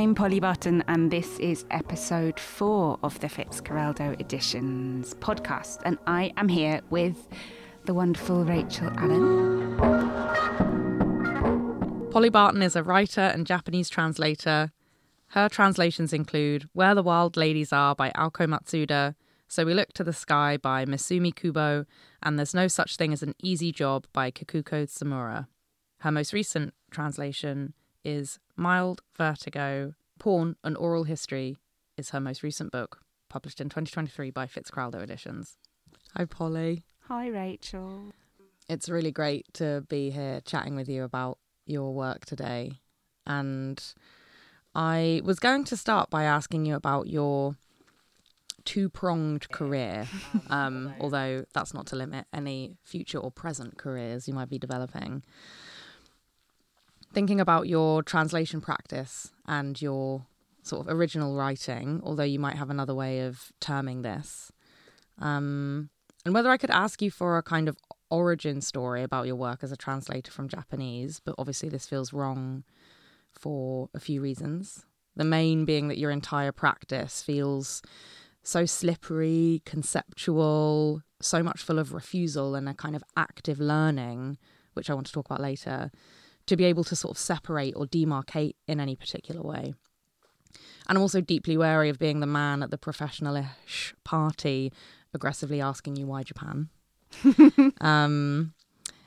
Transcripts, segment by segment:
I'm Polly Barton, and this is episode four of the Fitzcarraldo Editions podcast. And I am here with the wonderful Rachael Allen. Polly Barton is a writer and Japanese translator. Her translations include Where the Wild Ladies Are by Aoko Matsuda, So We Look to the Sky by Misumi Kubo, and There's No Such Thing as an Easy Job by Kikuko Tsumura. Her most recent translation is Mild Vertigo Porn and Oral History, is her most recent book, published in 2023 by Fitzcarraldo Editions. Hi, Polly. Hi, Rachael. It's really great to be here chatting with you about your work today. And I was going to start by asking you about your two pronged career, um, although that's not to limit any future or present careers you might be developing. Thinking about your translation practice and your sort of original writing, although you might have another way of terming this, um, and whether I could ask you for a kind of origin story about your work as a translator from Japanese, but obviously this feels wrong for a few reasons. The main being that your entire practice feels so slippery, conceptual, so much full of refusal and a kind of active learning, which I want to talk about later, to be able to sort of separate or demarcate in any particular way. And I'm also deeply wary of being the man at the professionalish party aggressively asking you why Japan. um,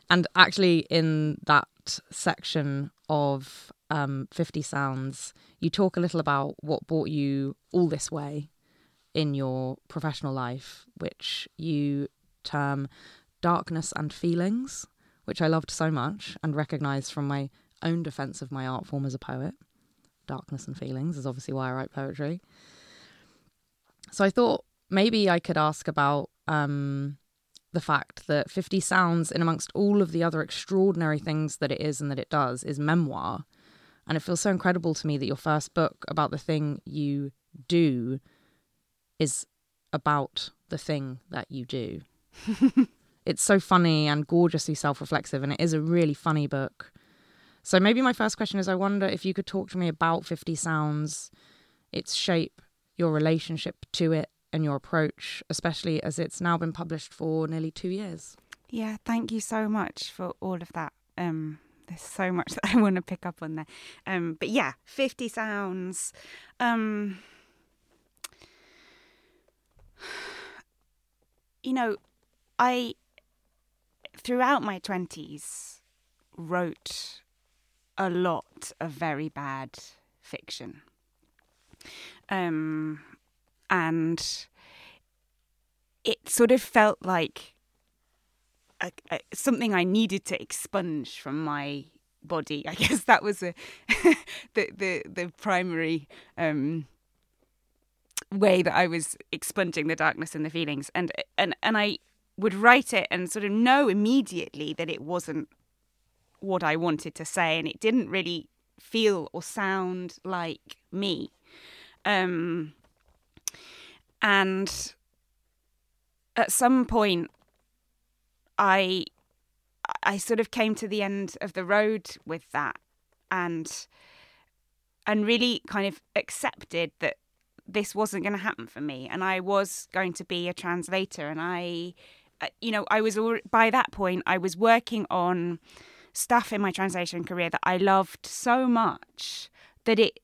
and actually, in that section of um, 50 Sounds, you talk a little about what brought you all this way in your professional life, which you term darkness and feelings, which I loved so much and recognised from my own defence of my art form as a poet. Darkness and feelings is obviously why I write poetry. So I thought maybe I could ask about um, the fact that 50 Sounds, in amongst all of the other extraordinary things that it is and that it does, is memoir. And it feels so incredible to me that your first book about the thing you do is about the thing that you do. it's so funny and gorgeously self reflexive, and it is a really funny book. So, maybe my first question is I wonder if you could talk to me about 50 Sounds, its shape, your relationship to it, and your approach, especially as it's now been published for nearly two years. Yeah, thank you so much for all of that. Um, there's so much that I want to pick up on there. Um, but yeah, 50 sounds. Um, you know, I, throughout my 20s, wrote a lot of very bad fiction. Um, and it sort of felt like a, a, something I needed to expunge from my body. I guess that was a, the the the primary um, way that I was expunging the darkness and the feelings, and and and I would write it and sort of know immediately that it wasn't what I wanted to say, and it didn't really feel or sound like me. Um, and at some point, I I sort of came to the end of the road with that, and and really kind of accepted that this wasn't going to happen for me, and I was going to be a translator, and I, Uh, you know, I was by that point I was working on stuff in my translation career that I loved so much that it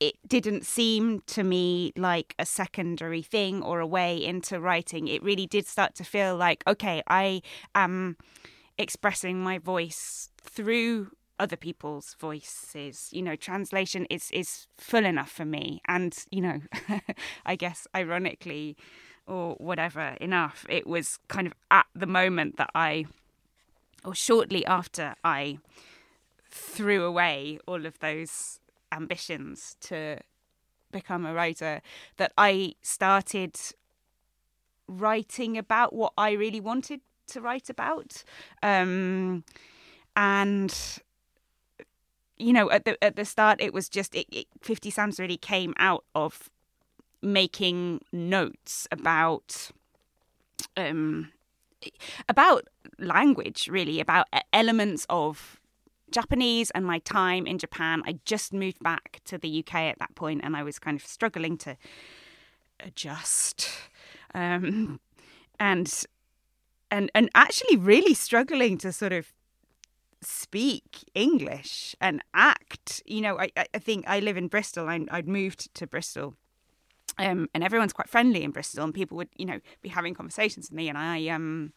it didn't seem to me like a secondary thing or a way into writing. It really did start to feel like, okay, I am expressing my voice through other people's voices. You know, translation is is full enough for me. And, you know, I guess ironically or whatever enough, it was kind of at the moment that I or shortly after I threw away all of those ambitions to become a writer that I started writing about what I really wanted to write about. Um, and you know, at the at the start, it was just it, it, Fifty Sounds really came out of making notes about um about language, really about elements of Japanese and my time in Japan. I just moved back to the UK at that point, and I was kind of struggling to adjust, um, and and and actually really struggling to sort of speak English and act. You know, I I think I live in Bristol. I, I'd moved to Bristol. Um, and everyone's quite friendly in Bristol, and people would, you know, be having conversations with me, and I um,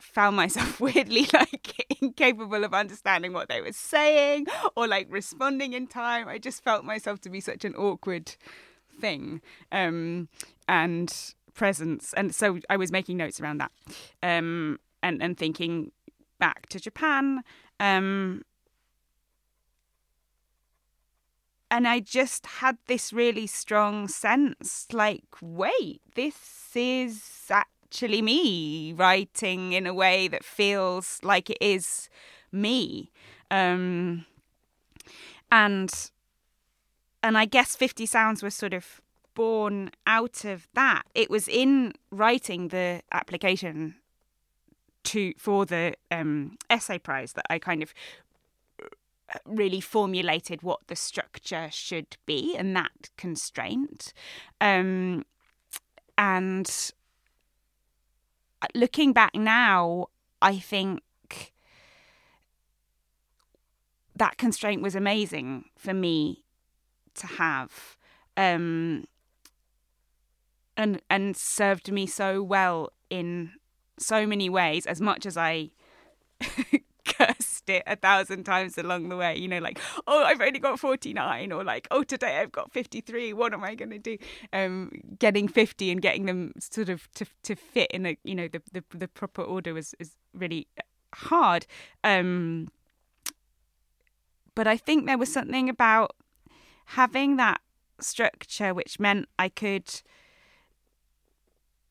found myself weirdly like incapable of understanding what they were saying or like responding in time. I just felt myself to be such an awkward thing um, and presence. And so I was making notes around that um, and, and thinking back to Japan. Um, and I just had this really strong sense like, wait, this is actually me writing in a way that feels like it is me. Um, and and I guess 50 Sounds was sort of born out of that. It was in writing the application to for the um, essay prize that I kind of really formulated what the structure should be and that constraint. Um, and looking back now, I think that constraint was amazing for me to have. Um, and and served me so well in so many ways as much as I cursed it a thousand times along the way. You know, like, oh, I've only got 49, or like, oh, today I've got 53. What am I going to do? Um, getting 50 and getting them sort of to to fit in a you know the the, the proper order was is really hard. Um, but I think there was something about having that structure which meant I could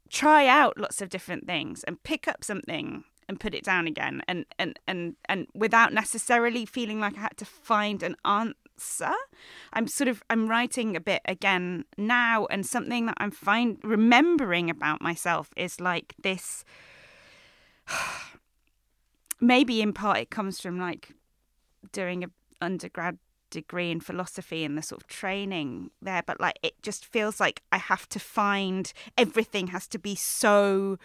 try out lots of different things and pick up something and put it down again and and and and without necessarily feeling like I had to find an answer I'm sort of I'm writing a bit again now and something that I'm find remembering about myself is like this maybe in part it comes from like doing a undergrad degree in philosophy and the sort of training there but like it just feels like I have to find everything has to be so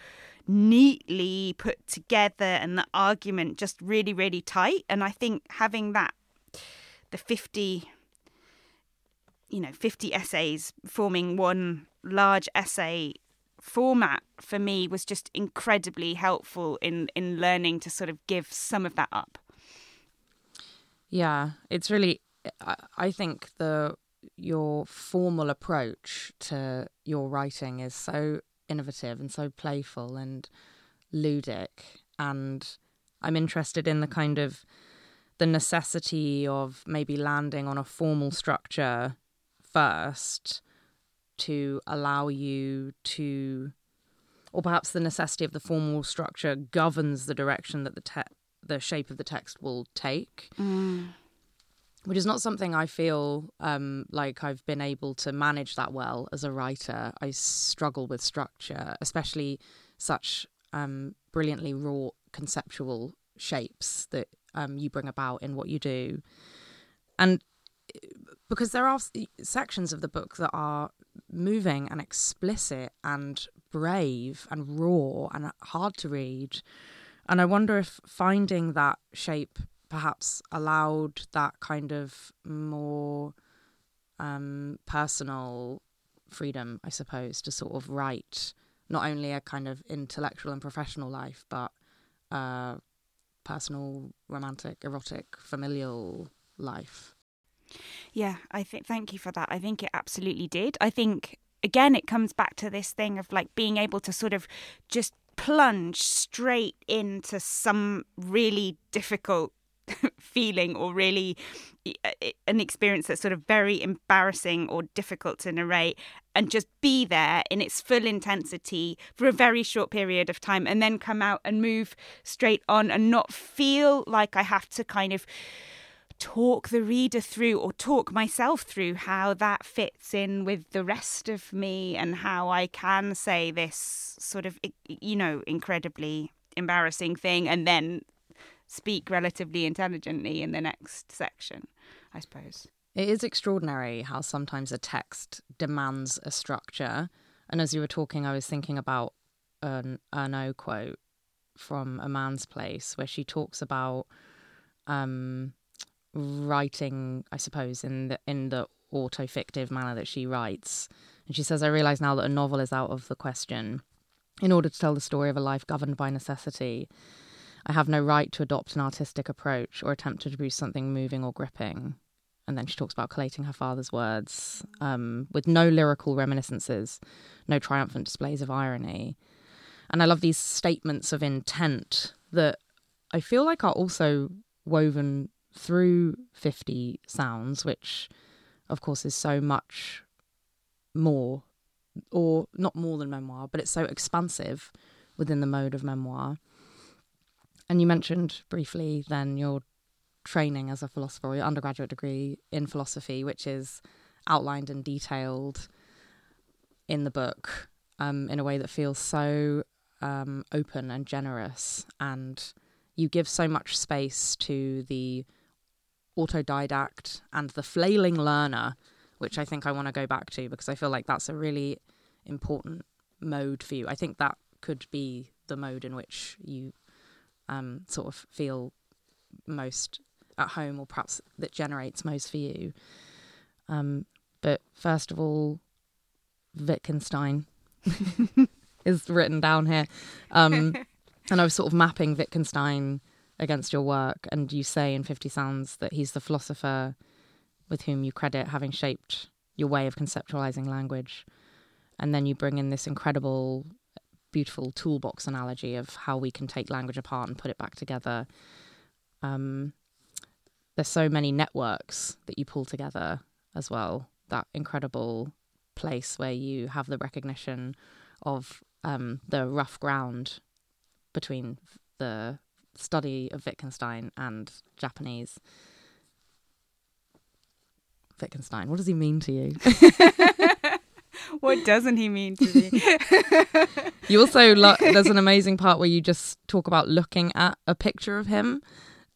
neatly put together and the argument just really really tight. And i think having that the 50 you know 50 essays forming one large essay format for me was just incredibly helpful in in learning to sort of give some of that up. Yeah it's really i, think the your formal approach to your writing is so innovative and so playful and ludic. And i'm interested in the kind of the necessity of maybe landing on a formal structure first to allow you to or perhaps the necessity of the formal structure governs the direction that the te- the shape of the text will take. Mm which is not something I feel um, like I've been able to manage that well as a writer. I struggle with structure, especially such um, brilliantly raw conceptual shapes that um, you bring about in what you do. And eh, because there are sections of the book that are moving and explicit and brave and raw and hard to read. And I wonder if finding that shape perhaps allowed that kind of more um, personal freedom, I suppose, to sort of write not only a kind of intellectual and professional life, but uh, personal, romantic, erotic, familial life. Yeah, I think. Thank you for that. I think it absolutely did. I think again, it comes back to this thing of like being able to sort of just plunge straight into some really difficult feeling or really an experience that's sort of very embarrassing or difficult to narrate and just be there in its full intensity for a very short period of time and then come out and move straight on and not feel like I have to kind of talk the reader through or talk myself through how that fits in with the rest of me and how I can say this sort of you know incredibly embarrassing thing and then speak relatively intelligently in the next section, I suppose. It is extraordinary how sometimes a text demands a structure. And as you were talking, I was thinking about an Ernaux quote from A Man's Place, where she talks about um, writing, I suppose, in the in the auto-fictive manner that she writes. And she says, I realise now that a novel is out of the question. In order to tell the story of a life governed by necessity, I have no right to adopt an artistic approach or attempt to produce something moving or gripping. And then she talks about collating her father's words um, with no lyrical reminiscences, no triumphant displays of irony. And I love these statements of intent that I feel like are also woven through 50 Sounds, which, of course, is so much more, or not more than memoir, but it's so expansive within the mode of memoir. And you mentioned briefly then your training as a philosopher or your undergraduate degree in philosophy, which is outlined and detailed in the book um, in a way that feels so um, open and generous. And you give so much space to the autodidact and the flailing learner, which I think I want to go back to because I feel like that's a really important mode for you. I think that could be the mode in which you um, sort of feel most at home or perhaps that generates most for you. Um, but first of all, Wittgenstein is written down here. Um, and I was sort of mapping Wittgenstein against your work, and you say in 50 Sounds that he's the philosopher with whom you credit having shaped your way of conceptualizing language. And then you bring in this incredible, beautiful toolbox analogy of how we can take language apart and put it back together. Um, there's so many networks that you pull together as well. That incredible place where you have the recognition of um, the rough ground between the study of Wittgenstein and Japanese. Wittgenstein, what does he mean to you? what doesn't he mean to me? you also lo- there's an amazing part where you just talk about looking at a picture of him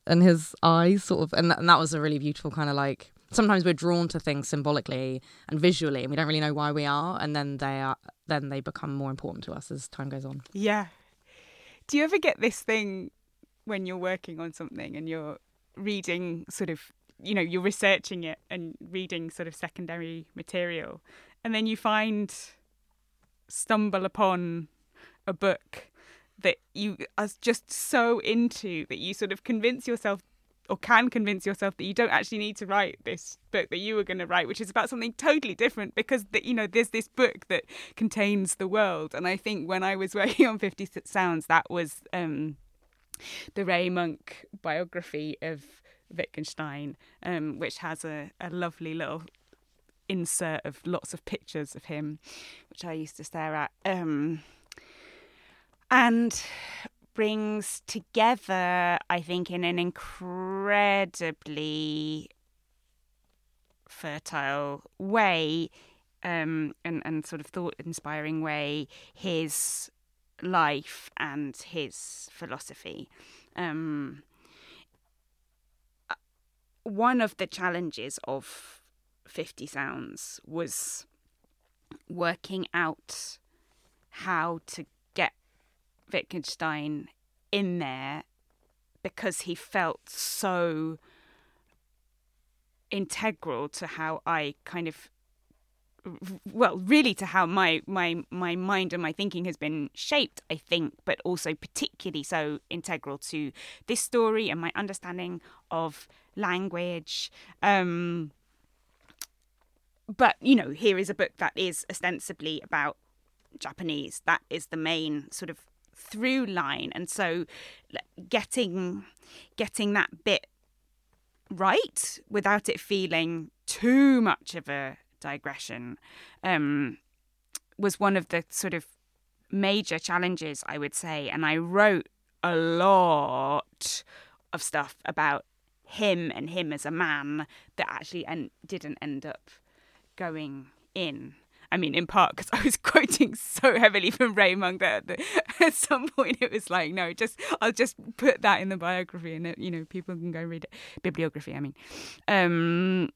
and his eyes, sort of, and, th- and that was a really beautiful kind of like. Sometimes we're drawn to things symbolically and visually, and we don't really know why we are, and then they are then they become more important to us as time goes on. Yeah. Do you ever get this thing when you're working on something and you're reading sort of you know you're researching it and reading sort of secondary material and then you find stumble upon a book that you are just so into that you sort of convince yourself or can convince yourself that you don't actually need to write this book that you were going to write which is about something totally different because that you know there's this book that contains the world. And i think when i was working on 50 sounds that was um the Ray Monk biography of Wittgenstein, um, which has a, a lovely little insert of lots of pictures of him, which I used to stare at. Um, and brings together, I think, in an incredibly fertile way um, and, and sort of thought inspiring way his life and his philosophy. Um, uh, one of the challenges of 50 Sounds was working out how to get Wittgenstein in there because he felt so integral to how I kind of well really to how my my my mind and my thinking has been shaped i think but also particularly so integral to this story and my understanding of language. Um but you know here is a book that is ostensibly about japanese that is the main sort of through line and so getting getting that bit right without it feeling too much of a digression um, was one of the sort of major challenges, I would say. And I wrote a lot of stuff about him and him as a man that actually en- didn't end up going in. I mean, in part because I was quoting so heavily from Ray Monk that at some point it was like, no, just I'll just put that in the biography, and it, you know, people can go read it. Bibliography, I mean. Um,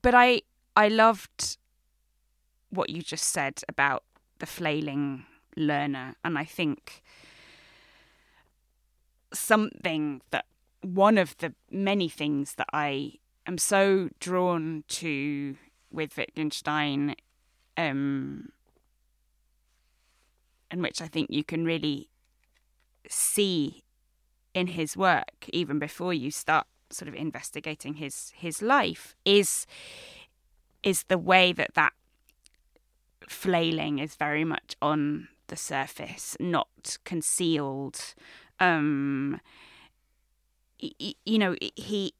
but I I loved what you just said about the flailing learner, and I think something that one of the many things that I am so drawn to with Wittgenstein, um, and which I think you can really see in his work, even before you start sort of investigating his his life, is is the way that that flailing is very much on the surface, not concealed. Um, you know, he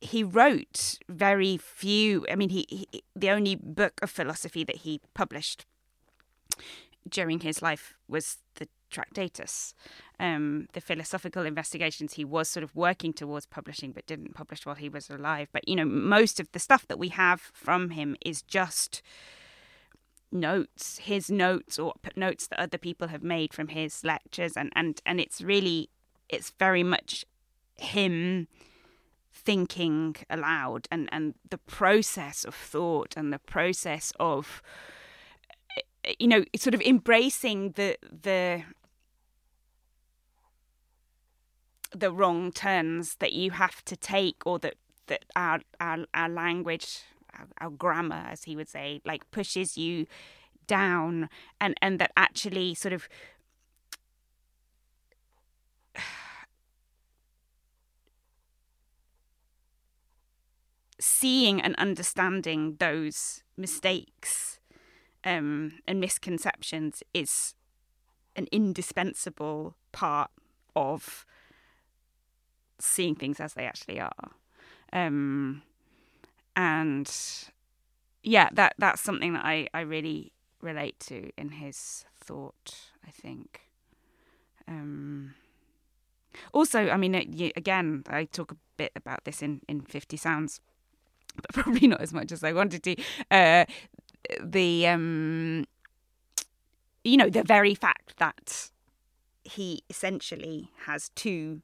he wrote very few. I mean, he, he the only book of philosophy that he published during his life was the Tractatus, um, the philosophical investigations he was sort of working towards publishing, but didn't publish while he was alive. But you know, most of the stuff that we have from him is just notes, his notes or notes that other people have made from his lectures, and and and it's really, it's very much him thinking aloud and and the process of thought and the process of you know sort of embracing the the the wrong turns that you have to take or that that our our, our language our, our grammar as he would say like pushes you down and and that actually sort of seeing and understanding those mistakes um, and misconceptions is an indispensable part of seeing things as they actually are. Um, and yeah, that that's something that I, I really relate to in his thought, I think. Um, also, I mean, again, I talk a bit about this in, in 50 Sounds but probably not as much as I wanted to. Uh, the um, you know, the very fact that he essentially has two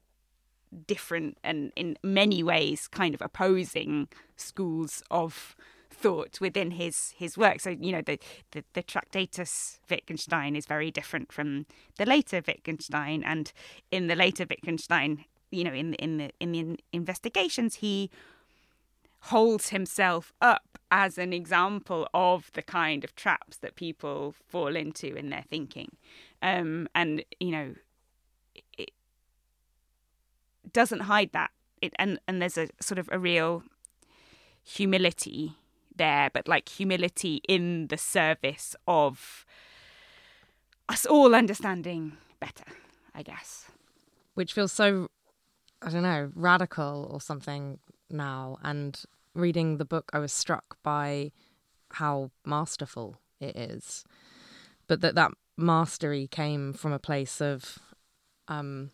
different and in many ways kind of opposing schools of thought within his his work. So you know the, the the Tractatus Wittgenstein is very different from the later Wittgenstein, and in the later Wittgenstein, you know, in in the in the investigations, he holds himself up as an example of the kind of traps that people fall into in their thinking. Um, and, you know, it doesn't hide that. It, and, and there's a sort of a real humility there, but like humility in the service of us all understanding better, I guess. Which feels so, I don't know, radical or something now and reading the book I was struck by how masterful it is but that that mastery came from a place of um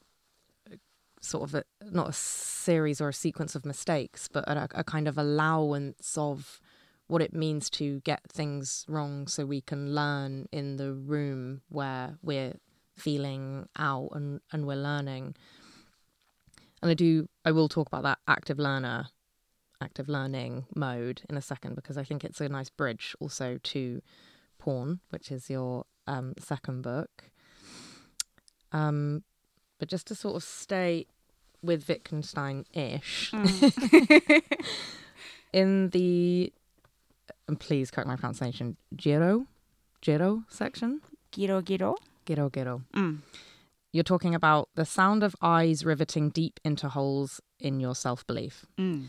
sort of a, not a series or a sequence of mistakes but a, a kind of allowance of what it means to get things wrong so we can learn in the room where we're feeling out and, and we're learning. And I do I will talk about that active learner active learning mode in a second because I think it's a nice bridge also to Porn, which is your um, second book. Um, but just to sort of stay with Wittgenstein ish, mm. in the, and please correct my pronunciation, Giro, Giro section? Giro, Giro? Giro, Giro. Mm. You're talking about the sound of eyes riveting deep into holes in your self belief. Mm.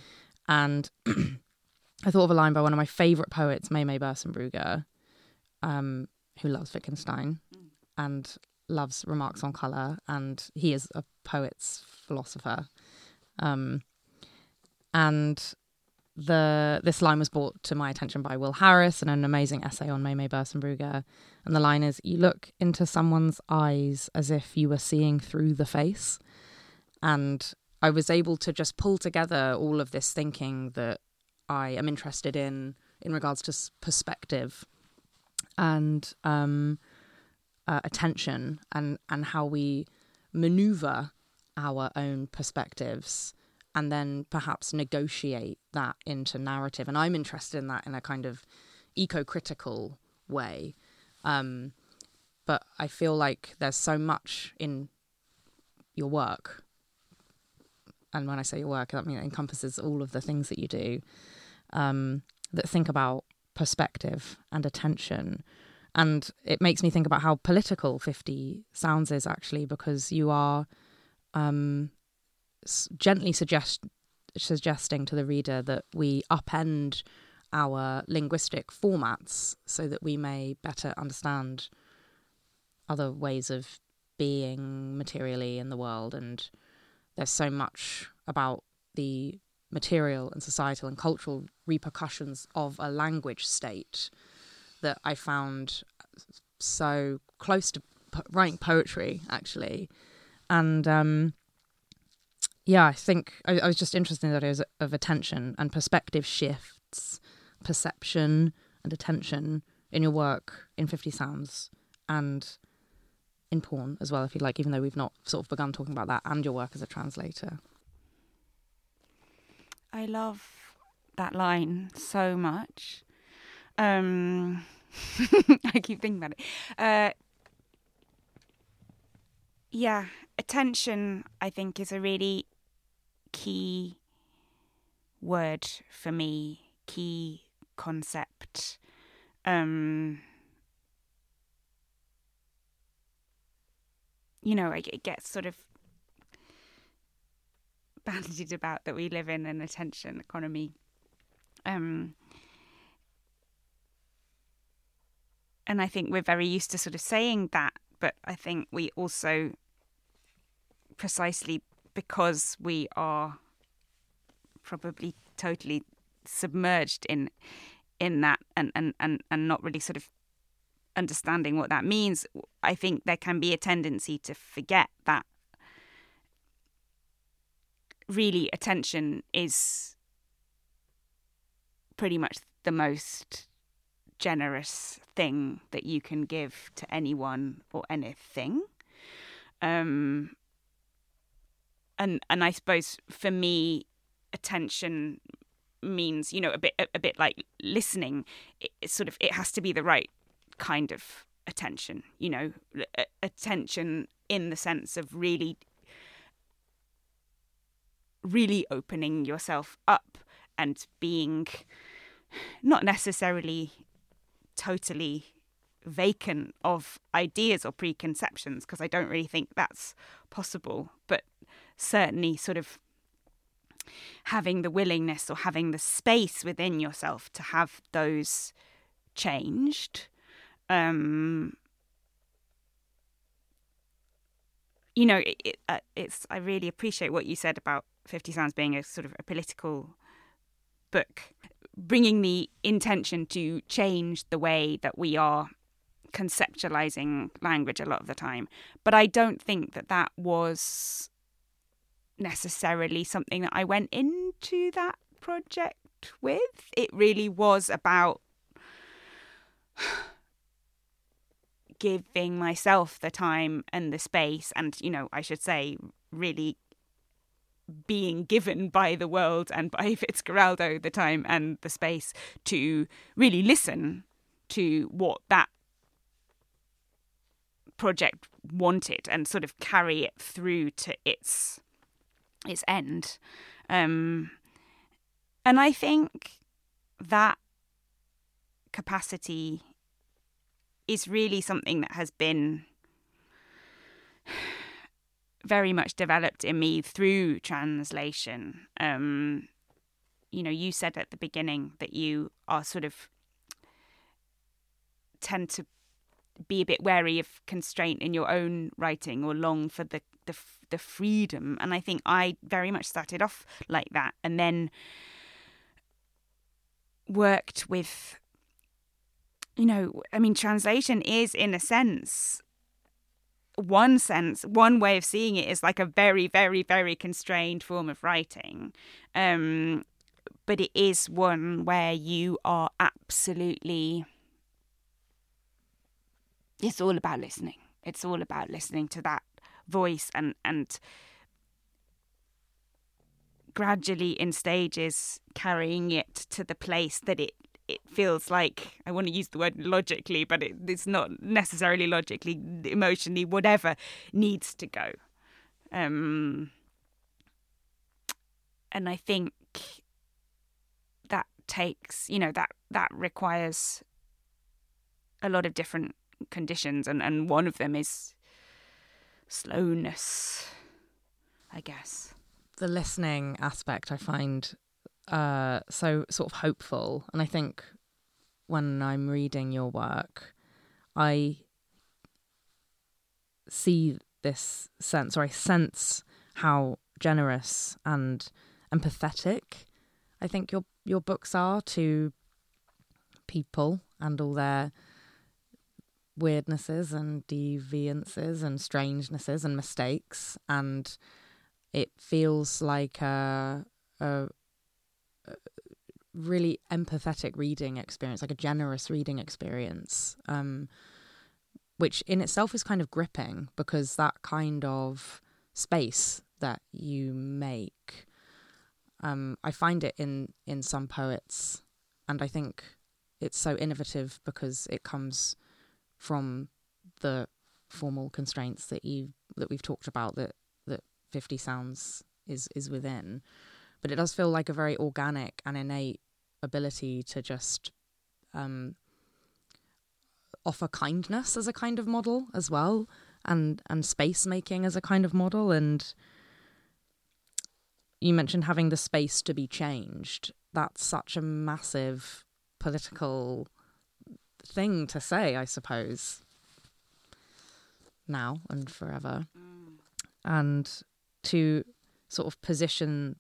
And I thought of a line by one of my favourite poets, Mei-mei Berssenbrugge, um, who loves Wittgenstein mm. and loves remarks on colour, and he is a poet's philosopher. Um, and the this line was brought to my attention by Will Harris in an amazing essay on Mei-mei Berssenbrugge. And the line is You look into someone's eyes as if you were seeing through the face. And I was able to just pull together all of this thinking that I am interested in in regards to perspective and um, uh, attention and and how we maneuver our own perspectives and then perhaps negotiate that into narrative. And I'm interested in that in a kind of eco critical way. Um, but I feel like there's so much in your work. And when I say your work, I mean it encompasses all of the things that you do um, that think about perspective and attention. And it makes me think about how political 50 Sounds is actually, because you are um, gently suggest suggesting to the reader that we upend our linguistic formats so that we may better understand other ways of being materially in the world. And there's so much about the material and societal and cultural repercussions of a language state that I found so close to writing poetry actually. And um, yeah, I think I, I was just interested in that areas of attention and perspective shifts, perception and attention in your work in 50 Sounds and in porn as well, if you like, even though we've not sort of begun talking about that and your work as a translator. I love that line so much. Um, I keep thinking about it. Uh, yeah, attention, I think, is a really key word for me, key concept. Um, you know, it gets sort of bandied about that we live in an attention economy. Um, and I think we're very used to sort of saying that, but I think we also precisely because we are probably totally submerged in in that and, and, and, and not really sort of understanding what that means, I think there can be a tendency to forget that really attention is pretty much the most generous thing that you can give to anyone or anything. Um, and and I suppose for me, attention means you know a bit a, a bit like listening. It, sort of it has to be the right kind of attention. You know, attention in the sense of really, really opening yourself up and being not necessarily totally vacant of ideas or preconceptions because I don't really think that's possible, but certainly sort of having the willingness or having the space within yourself to have those changed. Um, you know, it, it, uh, it's. I really appreciate what you said about Fifty Sounds being a sort of a political book, bringing the intention to change the way that we are conceptualizing language a lot of the time. But I don't think that that was necessarily something that I went into that project with. It really was about giving myself the time and the space, and, you know, I should say, really being given by the world and by Fitzcarraldo the time and the space to really listen to what that project wanted and sort of carry it through to its its end. Um, and I think that capacity is really something that has been very much developed in me through translation. Um, you know, you said at the beginning that you are sort of tend to be a bit wary of constraint in your own writing or long for the the the freedom and i think i very much started off like that and then worked with you know i mean translation is in a sense one sense, one way of seeing it is like a very, very, very constrained form of writing. Um, but it is one where you are absolutely. It's all about listening. It's all about listening to that voice and and gradually in stages carrying it to the place that it it feels like I want to use the word logically, but it, it's not necessarily logically, emotionally, whatever needs to go. Um, and I think that takes, you know, that that requires a lot of different conditions, and and one of them is slowness, I guess. The listening aspect I find uh, so sort of hopeful. And I think when I'm reading your work, I see this sense, or I sense how generous and empathetic I think your your books are to people and all their weirdnesses and deviances and strangenesses and mistakes and it feels like a, a really empathetic reading experience, like a generous reading experience, um, which in itself is kind of gripping because that kind of space that you make, um, I find it in in some poets, and I think it's so innovative because it comes from the formal constraints that you that we've talked about that that Fifty Sounds is is within but it does feel like a very organic and innate ability to just um, offer kindness as a kind of model as well, and and space making as a kind of model. And you mentioned having the space to be changed. That's such a massive political thing to say, I suppose. Now and forever, mm. and to sort of position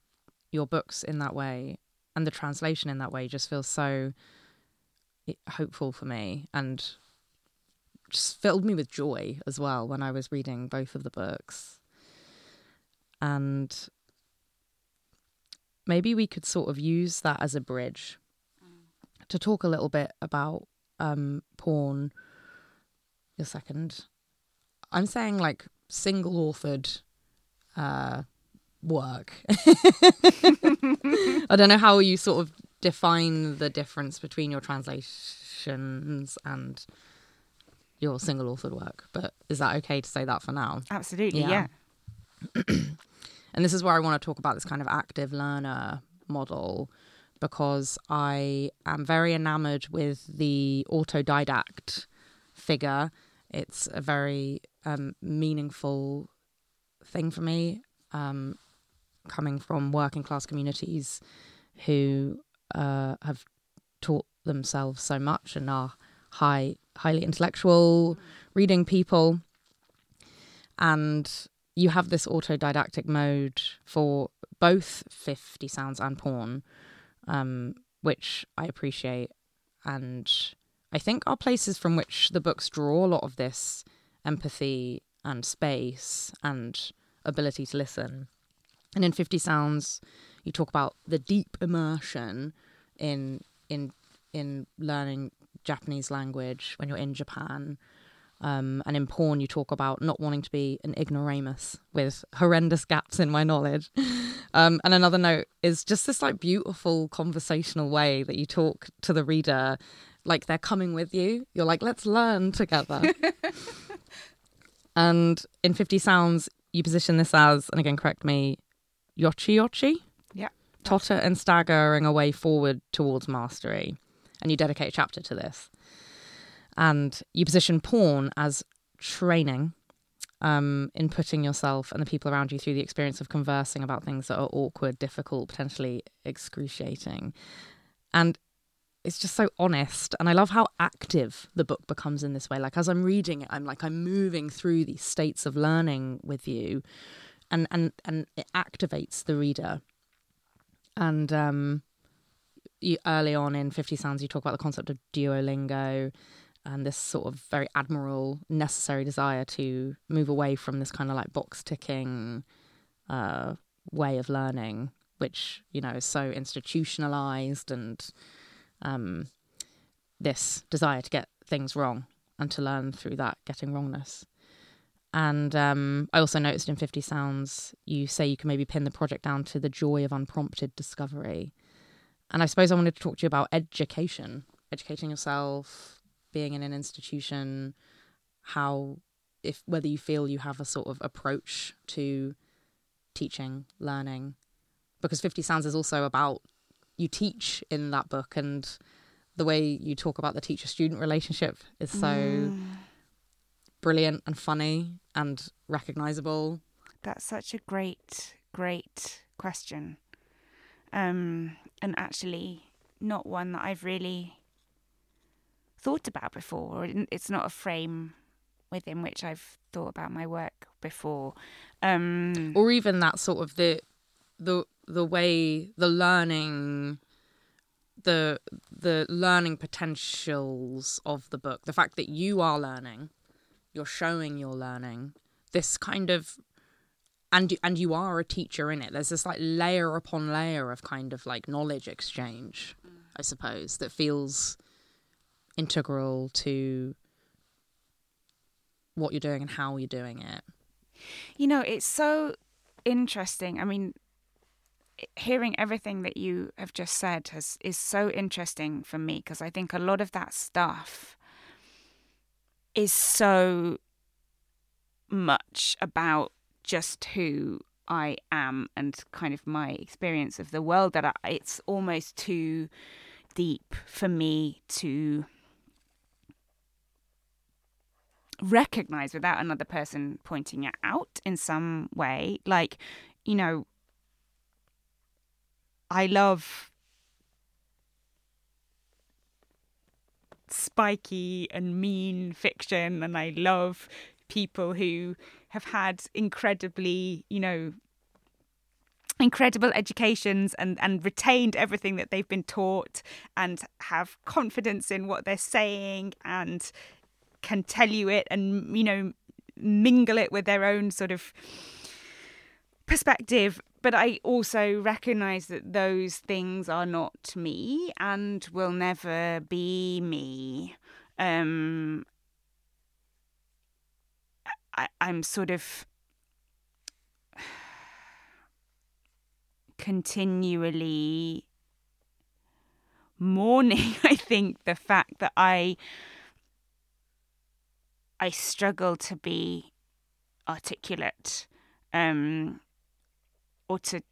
your books in that way and the translation in that way just feels so hopeful for me and just filled me with joy as well when I was reading both of the books. And maybe we could sort of use that as a bridge to talk a little bit about um, porn. your second. I'm saying like single authored uh, work. I don't know how you sort of define the difference between your translations and your single authored work, but is that okay to say that for now? Absolutely, yeah. yeah. and this is where I want to talk about this kind of active learner model because I am very enamored with the autodidact figure. It's a very um, meaningful thing for me. Um, coming from working class communities who uh, have taught themselves so much and are high, highly intellectual, reading people, and you have this autodidactic mode for both Fifty Sounds and porn, um, which I appreciate, and I think are places from which the books draw a lot of this empathy and space and ability to listen. And in 50 Sounds, you talk about the deep immersion in in in learning Japanese language when you're in Japan. Um, and in porn, you talk about not wanting to be an ignoramus with horrendous gaps in my knowledge. Um, and another note is just this like beautiful conversational way that you talk to the reader, like they're coming with you. You're like, let's learn together. and in 50 Sounds, you position this as, and again, correct me, yochi yochi. Yeah. Totter and staggering away forward towards mastery. And you dedicate a chapter to this. And you position porn as training um, in putting yourself and the people around you through the experience of conversing about things that are awkward, difficult, potentially excruciating. And it's just so honest. And I love how active the book becomes in this way. Like, as I'm reading it, I'm like, I'm moving through these states of learning with you and and and it activates the reader. And um, you, early on in Fifty Sounds, you talk about the concept of Duolingo, and this sort of very admirable, necessary desire to move away from this kind of like box ticking uh, way of learning, which you know is so institutionalized, and um, this desire to get things wrong and to learn through that getting wrongness. And um, I also noticed in 50 Sounds, you say you can maybe pin the project down to the joy of unprompted discovery. And I suppose I wanted to talk to you about education, educating yourself, being in an institution, how, if whether you feel you have a sort of approach to teaching, learning, because 50 Sounds is also about you teach in that book and the way you talk about the teacher student relationship is so mm. brilliant and funny and recognizable. That's such a great, great question. Um, and actually, not one that I've really thought about before. It's not a frame within which I've thought about my work before. Um, or even that sort of the the the way the learning the the learning potentials of the book the fact that you are learning you're showing you're learning this kind of and and you are a teacher in it there's this like layer upon layer of kind of like knowledge exchange i suppose that feels integral to what you're doing and how you're doing it. You know it's so interesting. I mean hearing everything that you have just said has is so interesting for me because I think a lot of that stuff is so much about just who I am and kind of my experience of the world that I, it's almost too deep for me to recognize without another person pointing it out in some way. Like you know I love spiky and mean fiction, and I love people who have had incredibly, you know, incredible educations and and retained everything that they've been taught and have confidence in what they're saying and can tell you it and you know mingle it with their own sort of perspective but I also recognize that those things are not me and will never be me. Um, I, I'm sort of continually mourning, I think, the fact that I I struggle to be articulate. Um, or to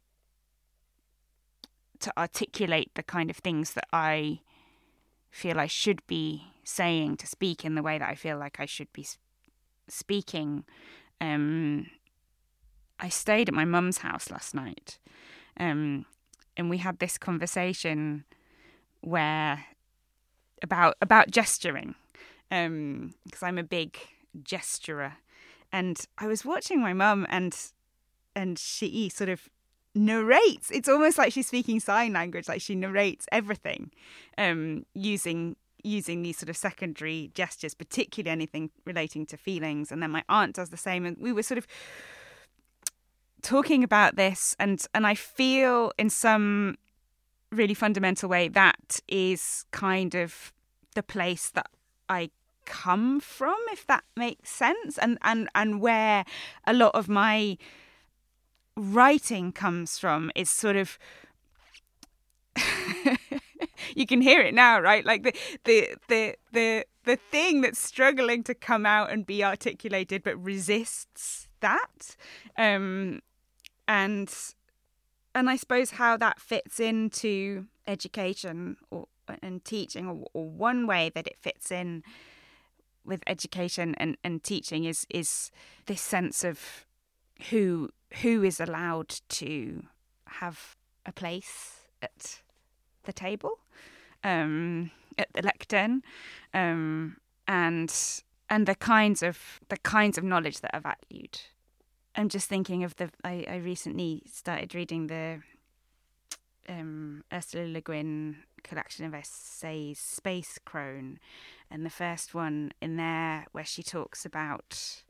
to articulate the kind of things that I feel I should be saying to speak in the way that I feel like I should be speaking. Um, I stayed at my mum's house last night, um, and we had this conversation where about about gesturing, because um, I'm a big gesturer, and I was watching my mum and and she sort of narrates. It's almost like she's speaking sign language, like she narrates everything um, using using these sort of secondary gestures, particularly anything relating to feelings. And then my aunt does the same, and we were sort of talking about this, and and I feel in some really fundamental way that is kind of the place that I come from, if that makes sense, and and and where a lot of my writing comes from is sort of you can hear it now right? Like the the the the the thing that's struggling to come out and be articulated but resists that um and and i suppose how that fits into education or and teaching or, or one way that it fits in with education and, and teaching is is this sense of who who is allowed to have a place at the table, um, at the lectern, um, and and the kinds of the kinds of knowledge that are valued. I'm just thinking of the. I, I recently started reading the um, Ursula Le Guin collection of essays, Space Crone, and the first one in there where she talks about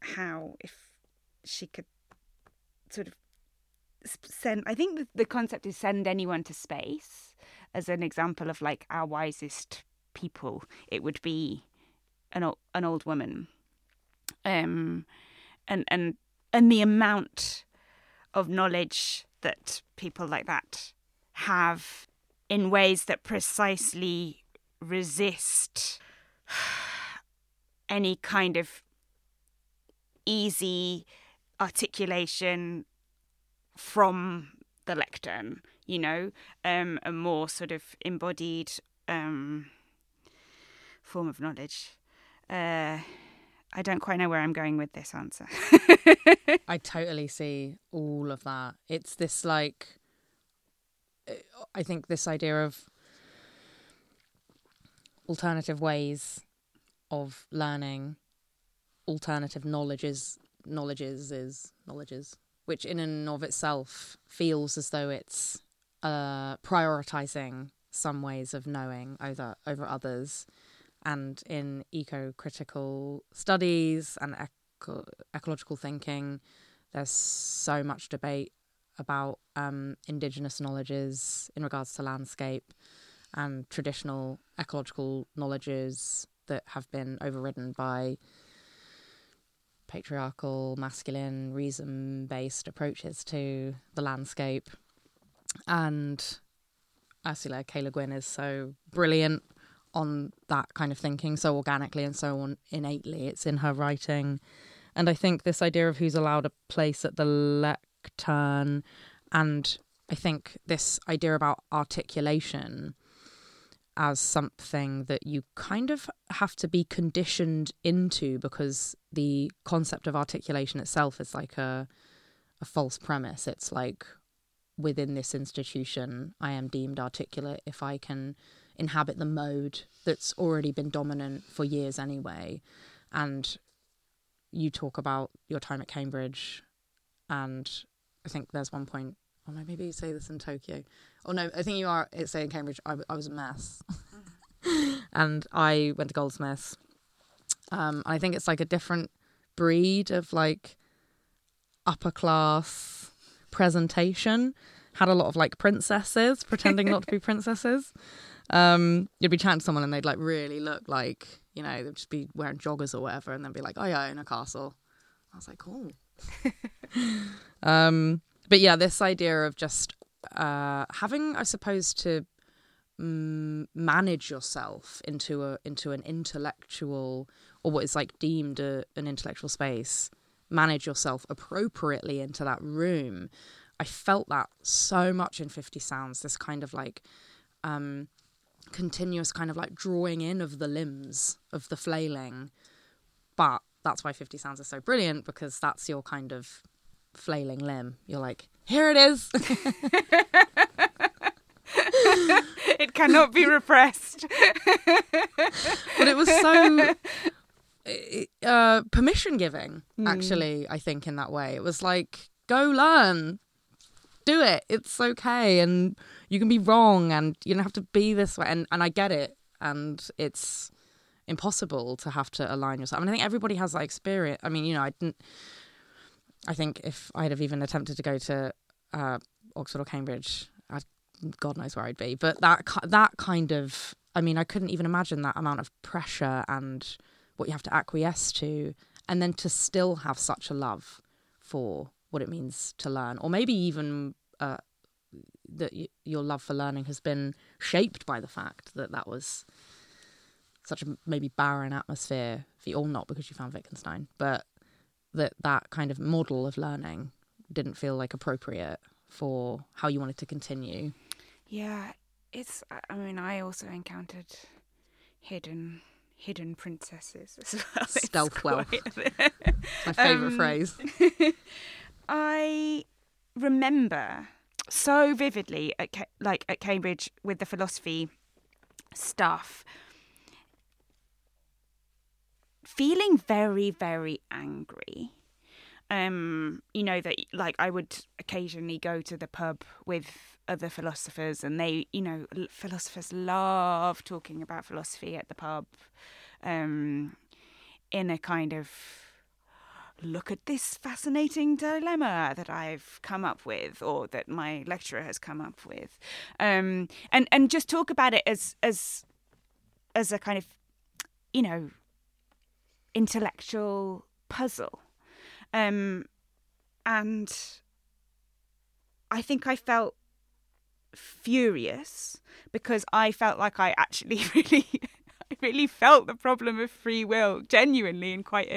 how if she could sort of send, I think the, the concept is send anyone to space as an example of like our wisest people, it would be an an old woman. Um, and and and the amount of knowledge that people like that have in ways that precisely resist any kind of easy articulation from the lectern, you know, um, a more sort of embodied um, form of knowledge. Uh, I don't quite know where I'm going with this answer. I totally see all of that. It's this like, I think this idea of alternative ways of learning, alternative knowledges, knowledges is knowledges, which in and of itself feels as though it's uh, prioritizing some ways of knowing over over others and in eco critical studies and eco- ecological thinking, there's so much debate about um, indigenous knowledges in regards to landscape and traditional ecological knowledges that have been overridden by patriarchal, masculine, reason based approaches to the landscape. And Ursula K. Le Guin is so brilliant on that kind of thinking so organically and so on innately. It's in her writing. And I think this idea of who's allowed a place at the lectern, and I think this idea about articulation as something that you kind of have to be conditioned into because the concept of articulation itself is like a a false premise. It's like within this institution, I am deemed articulate if I can inhabit the mode that's already been dominant for years anyway. And you talk about your time at Cambridge, and I think there's one point. Oh no, maybe you say this in Tokyo. Oh no, I think you are It's saying Cambridge. I, I was a mess, and I went to Goldsmiths. Um, I think it's like a different breed of like upper class presentation. Had a lot of like princesses pretending not to be princesses. Um, you'd be chatting to someone and they'd like really look like, you know, they'd just be wearing joggers or whatever and then be like, oh yeah, I own a castle. I was like, cool. um, but yeah, this idea of just uh, having, I suppose, to mm, manage yourself into a into an intellectual or what is like deemed a, an intellectual space, manage yourself appropriately into that room. I felt that so much in Fifty Sounds. This kind of like um, continuous kind of like drawing in of the limbs of the flailing. But that's why 50 Sounds is so brilliant because that's your kind of flailing limb. You're like, here it is. it cannot be repressed. but it was so uh, permission giving, mm. actually, I think, in that way. It was like, go learn, do it. It's okay. And you can be wrong and you don't have to be this way. And, and I get it. And it's impossible to have to align yourself. I mean, I think everybody has that experience. I mean, you know, I didn't. I think if I'd have even attempted to go to uh, Oxford or Cambridge, I'd, God knows where I'd be. But that that kind of, I mean, I couldn't even imagine that amount of pressure and what you have to acquiesce to, and then to still have such a love for what it means to learn, or maybe even uh, that y- your love for learning has been shaped by the fact that that was such a maybe barren atmosphere for you, or not because you found Wittgenstein, but that that kind of model of learning didn't feel like appropriate for how you wanted to continue. Yeah, it's. I mean, I also encountered hidden hidden princesses as well. Stealth wealth. My favourite um, phrase. I remember so vividly at like at Cambridge with the philosophy stuff feeling very very angry. Um, you know that like I would occasionally go to the pub with other philosophers, and they, you know, philosophers love talking about philosophy at the pub, um, in a kind of look at this fascinating dilemma that I've come up with or that my lecturer has come up with. Um, and, and just talk about it as, as, as a kind of, you know, intellectual puzzle. Um, and I think I felt furious because I felt like I actually really really felt the problem of free will genuinely in quite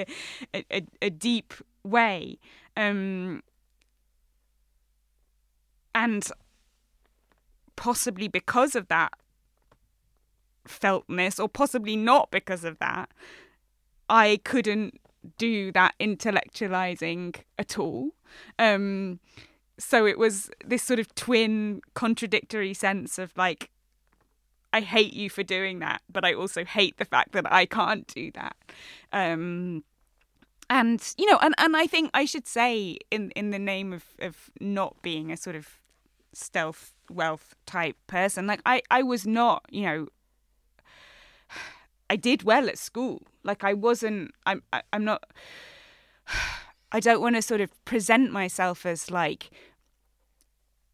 a a, a deep way. Um, and possibly because of that feltness, or possibly not because of that, I couldn't do that intellectualizing at all. Um, so it was this sort of twin contradictory sense of like I hate you for doing that, but I also hate the fact that I can't do that. Um, and you know, and, and I think I should say in in the name of of not being a sort of stealth wealth type person, like I I was not, you know, I did well at school. Like I wasn't. I'm I, I'm not. I don't want to sort of present myself as like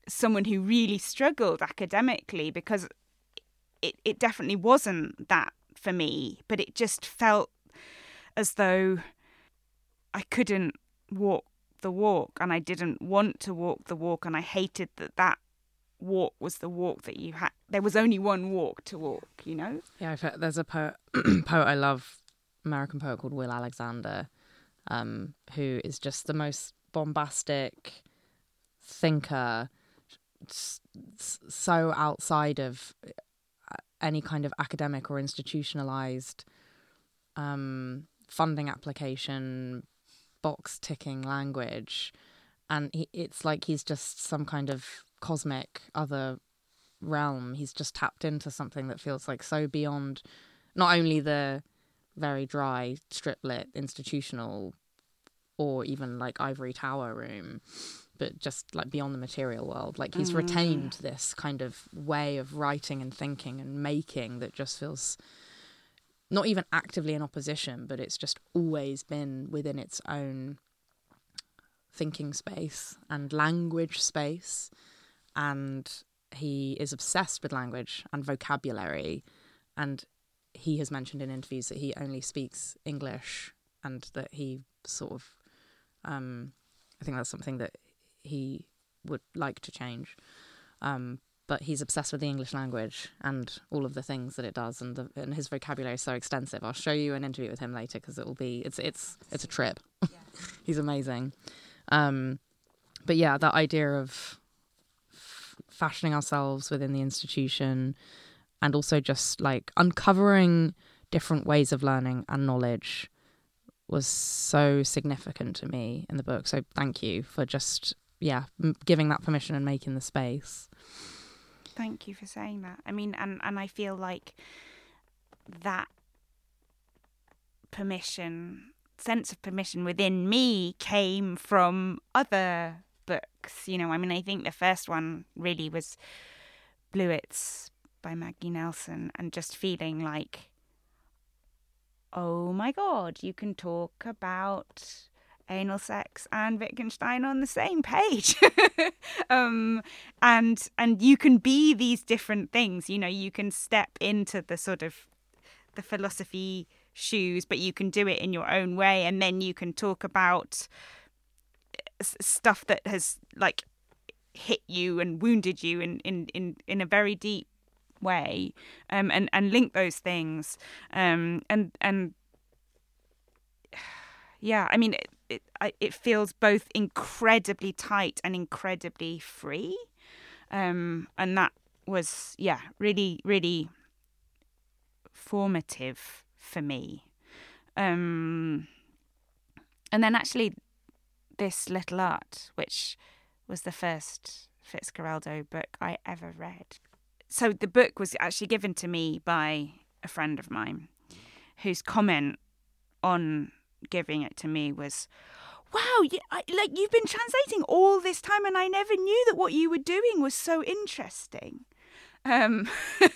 someone who really struggled academically because it, it definitely wasn't that for me, but it just felt as though I couldn't walk the walk and I didn't want to walk the walk and I hated that that walk was the walk that you had. There was only one walk to walk you know? Yeah there's a poet poet I love American poet called Will Alexander um, who is just the most bombastic thinker so outside of any kind of academic or institutionalized um, funding application, box ticking language. And he, it's like he's just some kind of cosmic other realm. He's just tapped into something that feels like so beyond not only the very dry, strip lit institutional or even like ivory tower room, but just like beyond the material world. Like he's mm. retained this kind of way of writing and thinking and making that just feels not even actively in opposition, but it's just always been within its own thinking space and language space. And he is obsessed with language and vocabulary. And he has mentioned in interviews that he only speaks English and that he sort of, um, I think that's something that he would like to change. Um, but he's obsessed with the English language and all of the things that it does, and, the, and his vocabulary is so extensive. I'll show you an interview with him later because it will be it's it's it's a trip. Yeah. he's amazing. Um, but yeah, that idea of f- fashioning ourselves within the institution, and also just like uncovering different ways of learning and knowledge was so significant to me in the book. So thank you for just yeah, giving that permission and making the space. Thank you for saying that. I mean, and and I feel like that permission, sense of permission within me came from other books. You know, I mean, I think the first one really was Bluets by Maggie Nelson, and just feeling like, oh my god, you can talk about anal sex and Wittgenstein on the same page. um, and and you can be these different things. You know, you can step into the sort of the philosophy shoes, but you can do it in your own way, and then you can talk about stuff that has like hit you and wounded you in in in, in a very deep way um and and link those things um and and yeah i mean it it feels both incredibly tight and incredibly free, um, and that was yeah really really formative for me. Um, and then actually, this little art, which was the first Fitzcarraldo book I ever read. So the book was actually given to me by a friend of mine, whose comment on giving it to me was, wow, you, I, like you've been translating all this time, and I never knew that what you were doing was so interesting. Um,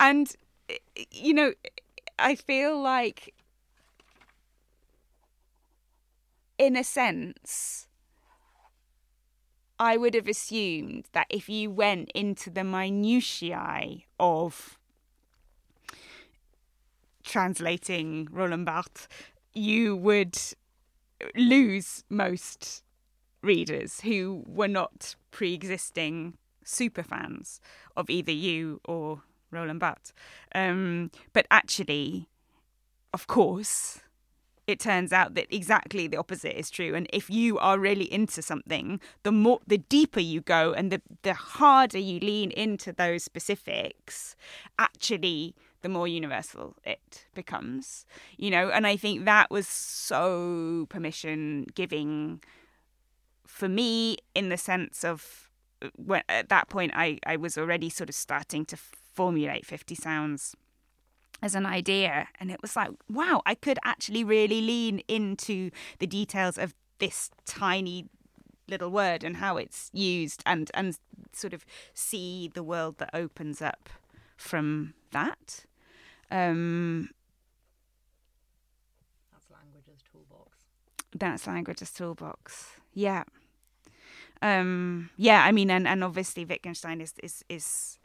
and you know, I feel like, in a sense, I would have assumed that if you went into the minutiae of translating Roland Barthes, you would lose most readers who were not pre-existing super fans of either you or Roland Barthes. Um, but actually, of course, it turns out that exactly the opposite is true. And if you are really into something, the more, the deeper you go, and the the harder you lean into those specifics, actually, the more universal it becomes. You know, and I think that was so permission giving for me in the sense of uh, when at that point I I was already sort of starting to formulate 50 sounds as an idea and it was like wow i could actually really lean into the details of this tiny little word and how it's used and and sort of see the world that opens up from that um that's language's toolbox that's language's toolbox yeah um yeah i mean and and obviously wittgenstein is is is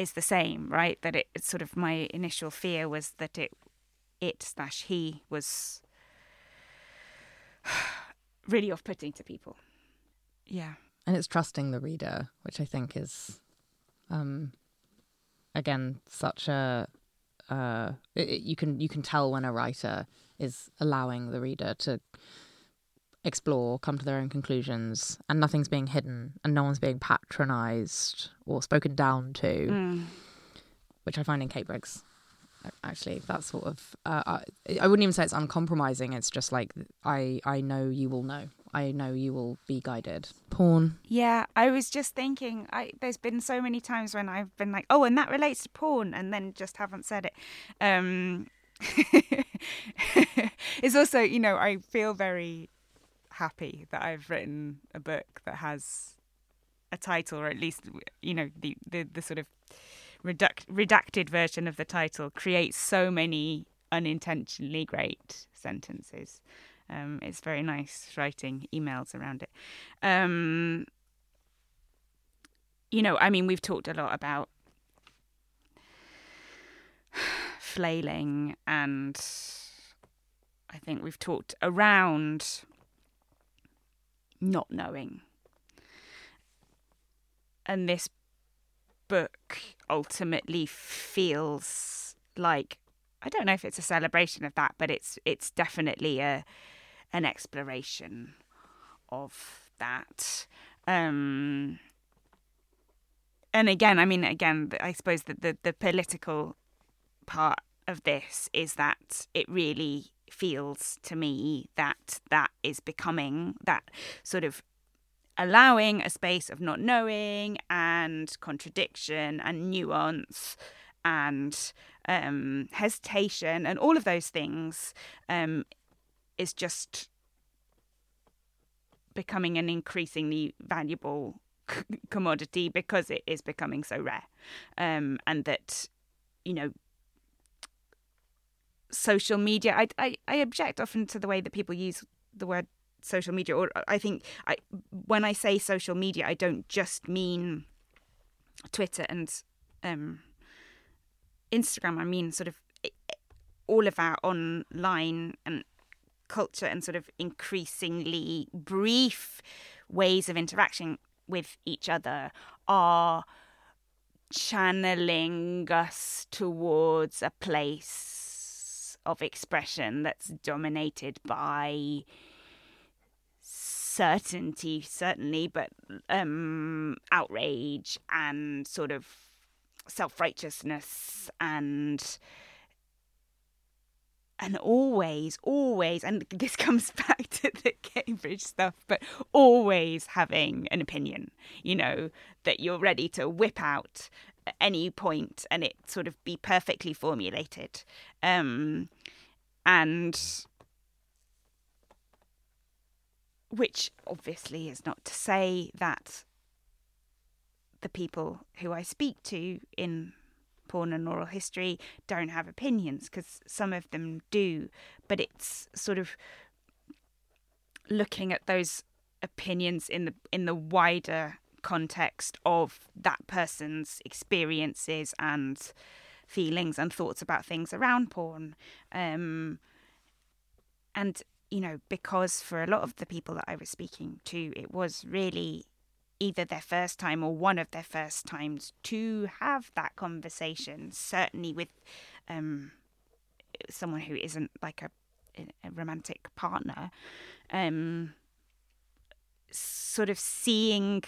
is the same, right? That it, it's sort of my initial fear was that it it slash he was really off putting to people. Yeah. And it's trusting the reader, which I think is um again such a uh it, you can you can tell when a writer is allowing the reader to explore, come to their own conclusions, and nothing's being hidden, and no one's being patronized or spoken down to, mm. which I find in Kate Briggs. Actually, that sort of uh, I, I wouldn't even say it's uncompromising. It's just like I I know you will know. I know you will be guided. Porn. Yeah, I was just thinking. I there's been so many times when I've been like, oh, and that relates to porn, and then just haven't said it. Um, it's also, you know, I feel very happy that I've written a book that has a title, or at least you know the the, the sort of reduct, redacted version of the title creates so many unintentionally great sentences. Um, it's very nice writing emails around it. Um, you know, I mean, we've talked a lot about flailing, and I think we've talked around not knowing. And this book ultimately feels like I don't know if it's a celebration of that, but it's it's definitely a an exploration of that. Um, and again, I mean, again, I suppose that the, the political part of this is that it really feels to me that that is becoming that sort of allowing a space of not knowing and contradiction and nuance and um, hesitation and all of those things um, is just becoming an increasingly valuable c- commodity because it is becoming so rare um, and that you know social media. I, I, I object often to the way that people use the word social media, or I think I when I say social media, I don't just mean Twitter and um, Instagram. I mean sort of all of our online and culture and sort of increasingly brief ways of interacting with each other are channeling us towards a place of expression that's dominated by certainty, certainly, but um, outrage and sort of self righteousness and and always, always, and this comes back to the Cambridge stuff, but always having an opinion, you know, that you're ready to whip out at any point and it sort of be perfectly formulated. Um, and which obviously is not to say that the people who I speak to in porn and oral history don't have opinions because some of them do, but it's sort of looking at those opinions in the in the wider context of that person's experiences and feelings and thoughts about things around porn. Um, and, you know, because for a lot of the people that I was speaking to, it was really either their first time or one of their first times to have that conversation, certainly with um, someone who isn't like a, a romantic partner. Um, sort of seeing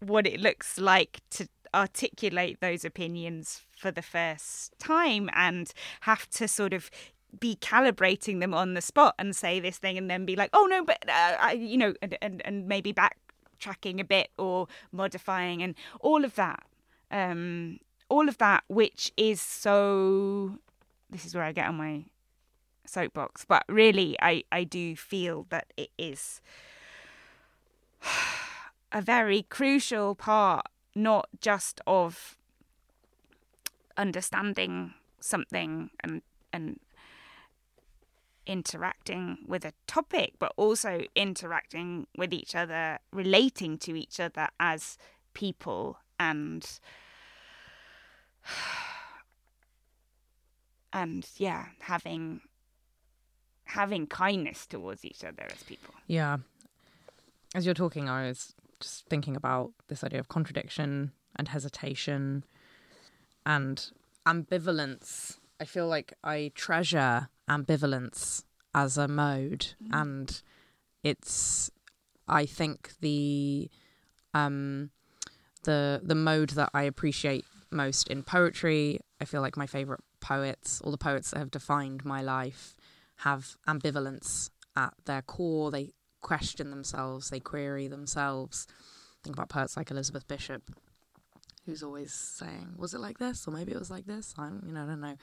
what it looks like to articulate those opinions for the first time and have to sort of be calibrating them on the spot and say this thing and then be like oh no but uh, I, you know and, and and maybe backtracking a bit or modifying and all of that um all of that which is so this is where I get on my soapbox but really I I do feel that it is a very crucial part, not just of understanding something and and interacting with a topic, but also interacting with each other, relating to each other as people and and yeah, having having kindness towards each other as people. Yeah. As you're talking, I was just thinking about this idea of contradiction and hesitation and ambivalence. I feel like I treasure ambivalence as a mode mm-hmm. and it's I think the um the the mode that I appreciate most in poetry. I feel like my favorite poets, all the poets that have defined my life have ambivalence at their core. They question themselves, they query themselves. Think about poets like Elizabeth Bishop, who's always saying, "Was it like this?" or maybe it was like this. I'm, you know, I don't know.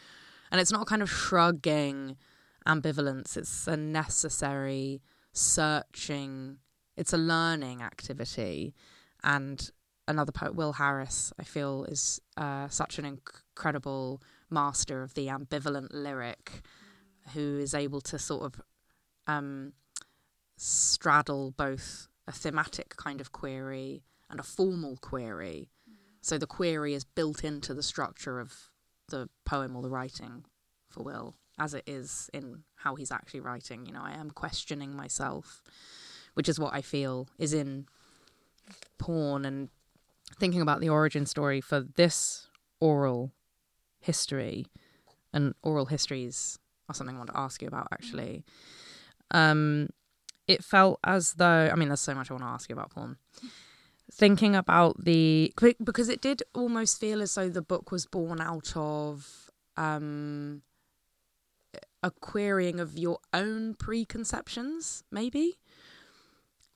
And it's not a kind of shrugging ambivalence. It's a necessary searching. It's a learning activity, and another poet, Will Harris, I feel is uh, such an incredible master of the ambivalent lyric, who is able to sort of um, straddle both a thematic kind of query and a formal query. So the query is built into the structure of the poem or the writing for Will, as it is in how he's actually writing. You know, I am questioning myself, which is what I feel is in porn and thinking about the origin story for this oral history and oral histories are something I want to ask you about actually. Um, it felt as though I mean, there's so much I want to ask you about porn. Thinking about the because it did almost feel as though the book was born out of um, a querying of your own preconceptions, maybe,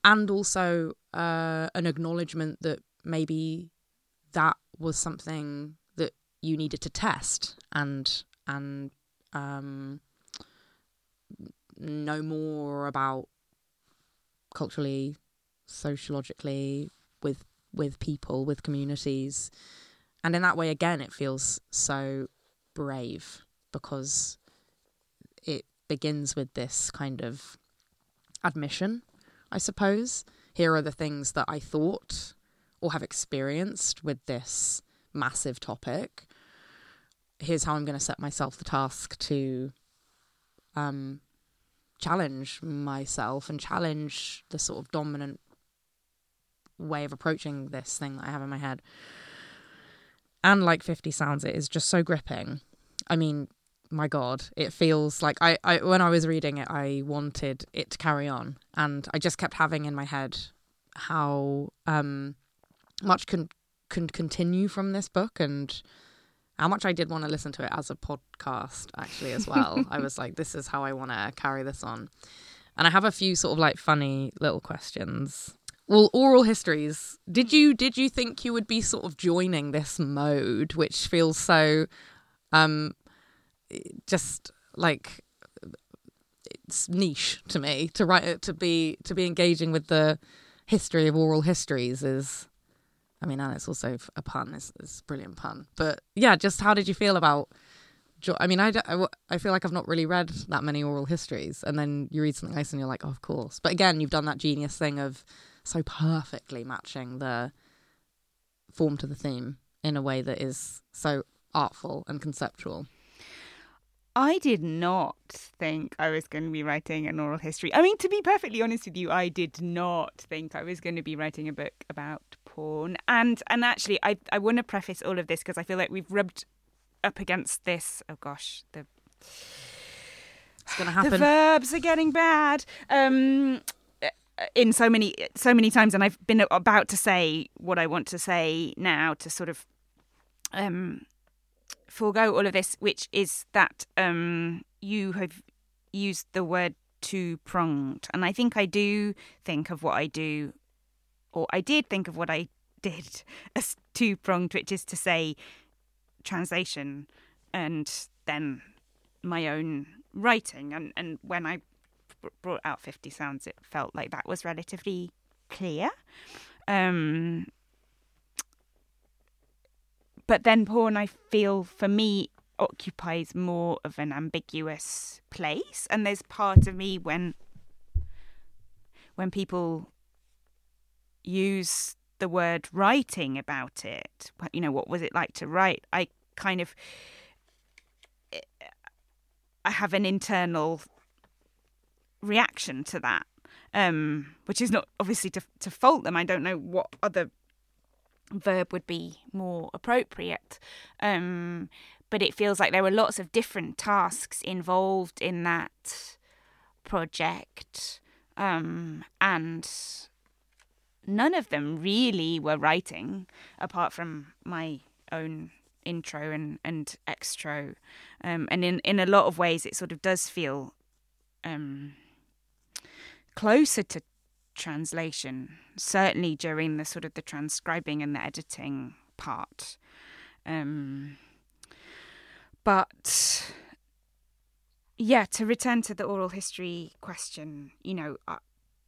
and also uh, an acknowledgement that maybe that was something that you needed to test and and um, know more about culturally, sociologically, with with people, with communities. And in that way again it feels so brave because it begins with this kind of admission, I suppose. Here are the things that I thought or have experienced with this massive topic. Here's how I'm going to set myself the task to um, challenge myself and challenge the sort of dominant way of approaching this thing that I have in my head. And like 50 Sounds, it is just so gripping. I mean, my God, it feels like I, I when I was reading it, I wanted it to carry on. And I just kept having in my head how um, much can can continue from this book and how much I did want to listen to it as a podcast actually as well. I was like, this is how I want to carry this on. And I have a few sort of like funny little questions. Well, oral histories. Did you did you think you would be sort of joining this mode, which feels so um just like it's niche to me to write to be to be engaging with the history of oral histories is I mean, and it's also a pun. It's, it's a brilliant pun. But yeah, just how did you feel about? I mean, I, I, feel like I've not really read that many oral histories, and then you read something else and you're like, oh, of course. But again, you've done that genius thing of so perfectly matching the form to the theme in a way that is so artful and conceptual. I did not think I was going to be writing an oral history. I mean, to be perfectly honest with you, I did not think I was going to be writing a book about porn. And and actually, I I want to preface all of this because I feel like we've rubbed up against this. Oh gosh, the it's going to happen. The verbs are getting bad. Um, in so many so many times, and I've been about to say what I want to say now to sort of um forego all of this, which is that um, you have used the word two pronged. And I think I do think of what I do, or I did think of what I did as two pronged, which is to say translation and then my own writing. And, and when I brought out 50 Sounds, it felt like that was relatively clear. Um, but then porn, I feel for me occupies more of an ambiguous place, and there's part of me when when people use the word writing about it, you know, what was it like to write? I kind of I have an internal reaction to that, um, which is not obviously to to fault them. I don't know what other verb would be more appropriate. Um, but it feels like there were lots of different tasks involved in that project, um, and none of them really were writing, apart from my own intro and and extro, um, and in in a lot of ways, it sort of does feel um, closer to translation, certainly during the sort of the transcribing and the editing part. Um, but yeah, to return to the oral history question, you know, uh,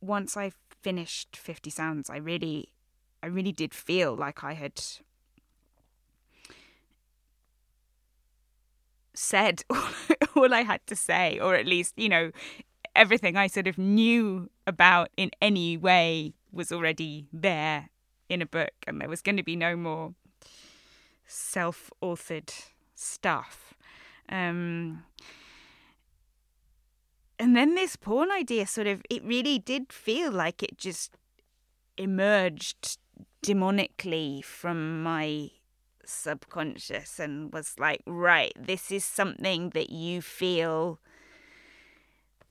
once I finished Fifty Sounds, I really, I really did feel like I had said all I had to say, or at least, you know, everything I sort of knew about in any way was already there in a book, and there was going to be no more self authored stuff. Um, and then this porn idea sort of, it really did feel like it just emerged demonically from my subconscious and was like, right, this is something that you feel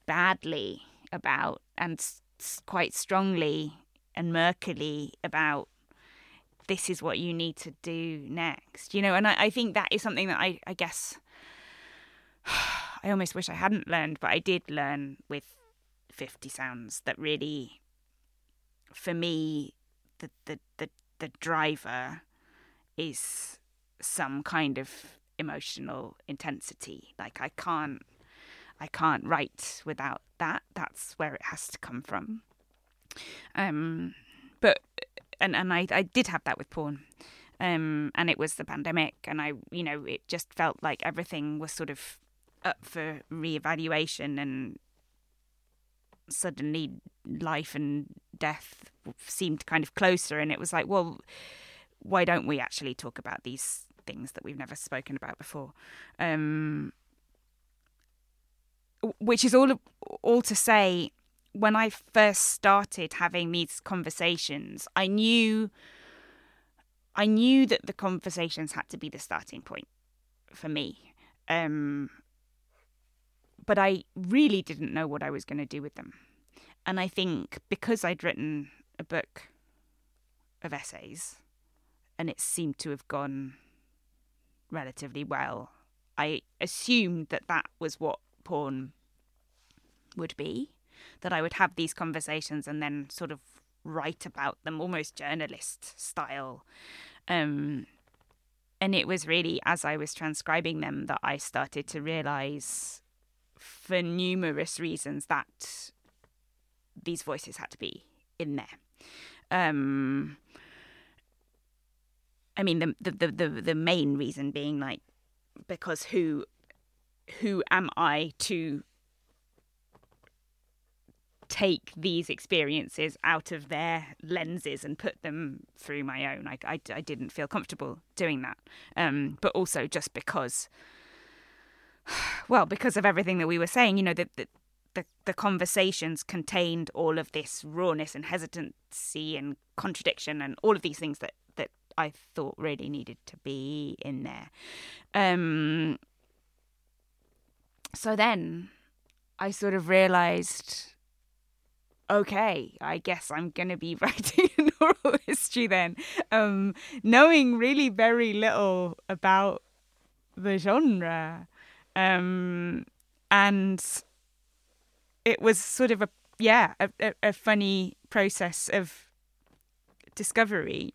badly about and quite strongly and murkily about this is what you need to do next you know? And i, I think that is something that I, I guess i almost wish i hadn't learned but i did learn with 50 sounds that really for me the the the, the driver is some kind of emotional intensity. Like i can't I can't write without that. That's where it has to come from. Um, but and and I I did have that with porn. Um, and it was the pandemic, and I, you know, it just felt like everything was sort of up for reevaluation, and suddenly life and death seemed kind of closer, and it was like, well, why don't we actually talk about these things that we've never spoken about before? Um, which is all all to say when I first started having these conversations, I knew I knew that the conversations had to be the starting point for me. Um, but I really didn't know what I was going to do with them. And I think because I'd written a book of essays and it seemed to have gone relatively well, I assumed that that was what porn would be that I would have these conversations and then sort of write about them almost journalist style. Um, and it was really as I was transcribing them that I started to realize, for numerous reasons, that these voices had to be in there. Um, I mean, the, the the the main reason being like because who who am I to take these experiences out of their lenses and put them through my own. I, I, I didn't feel comfortable doing that. Um, but also just because, well, because of everything that we were saying, you know, the, the, the, the conversations contained all of this rawness and hesitancy and contradiction and all of these things that, that I thought really needed to be in there. Um, so then I sort of realized okay, I guess I'm going to be writing an oral history then, um, knowing really very little about the genre. Um, and it was sort of a, yeah, a, a, funny process of discovery.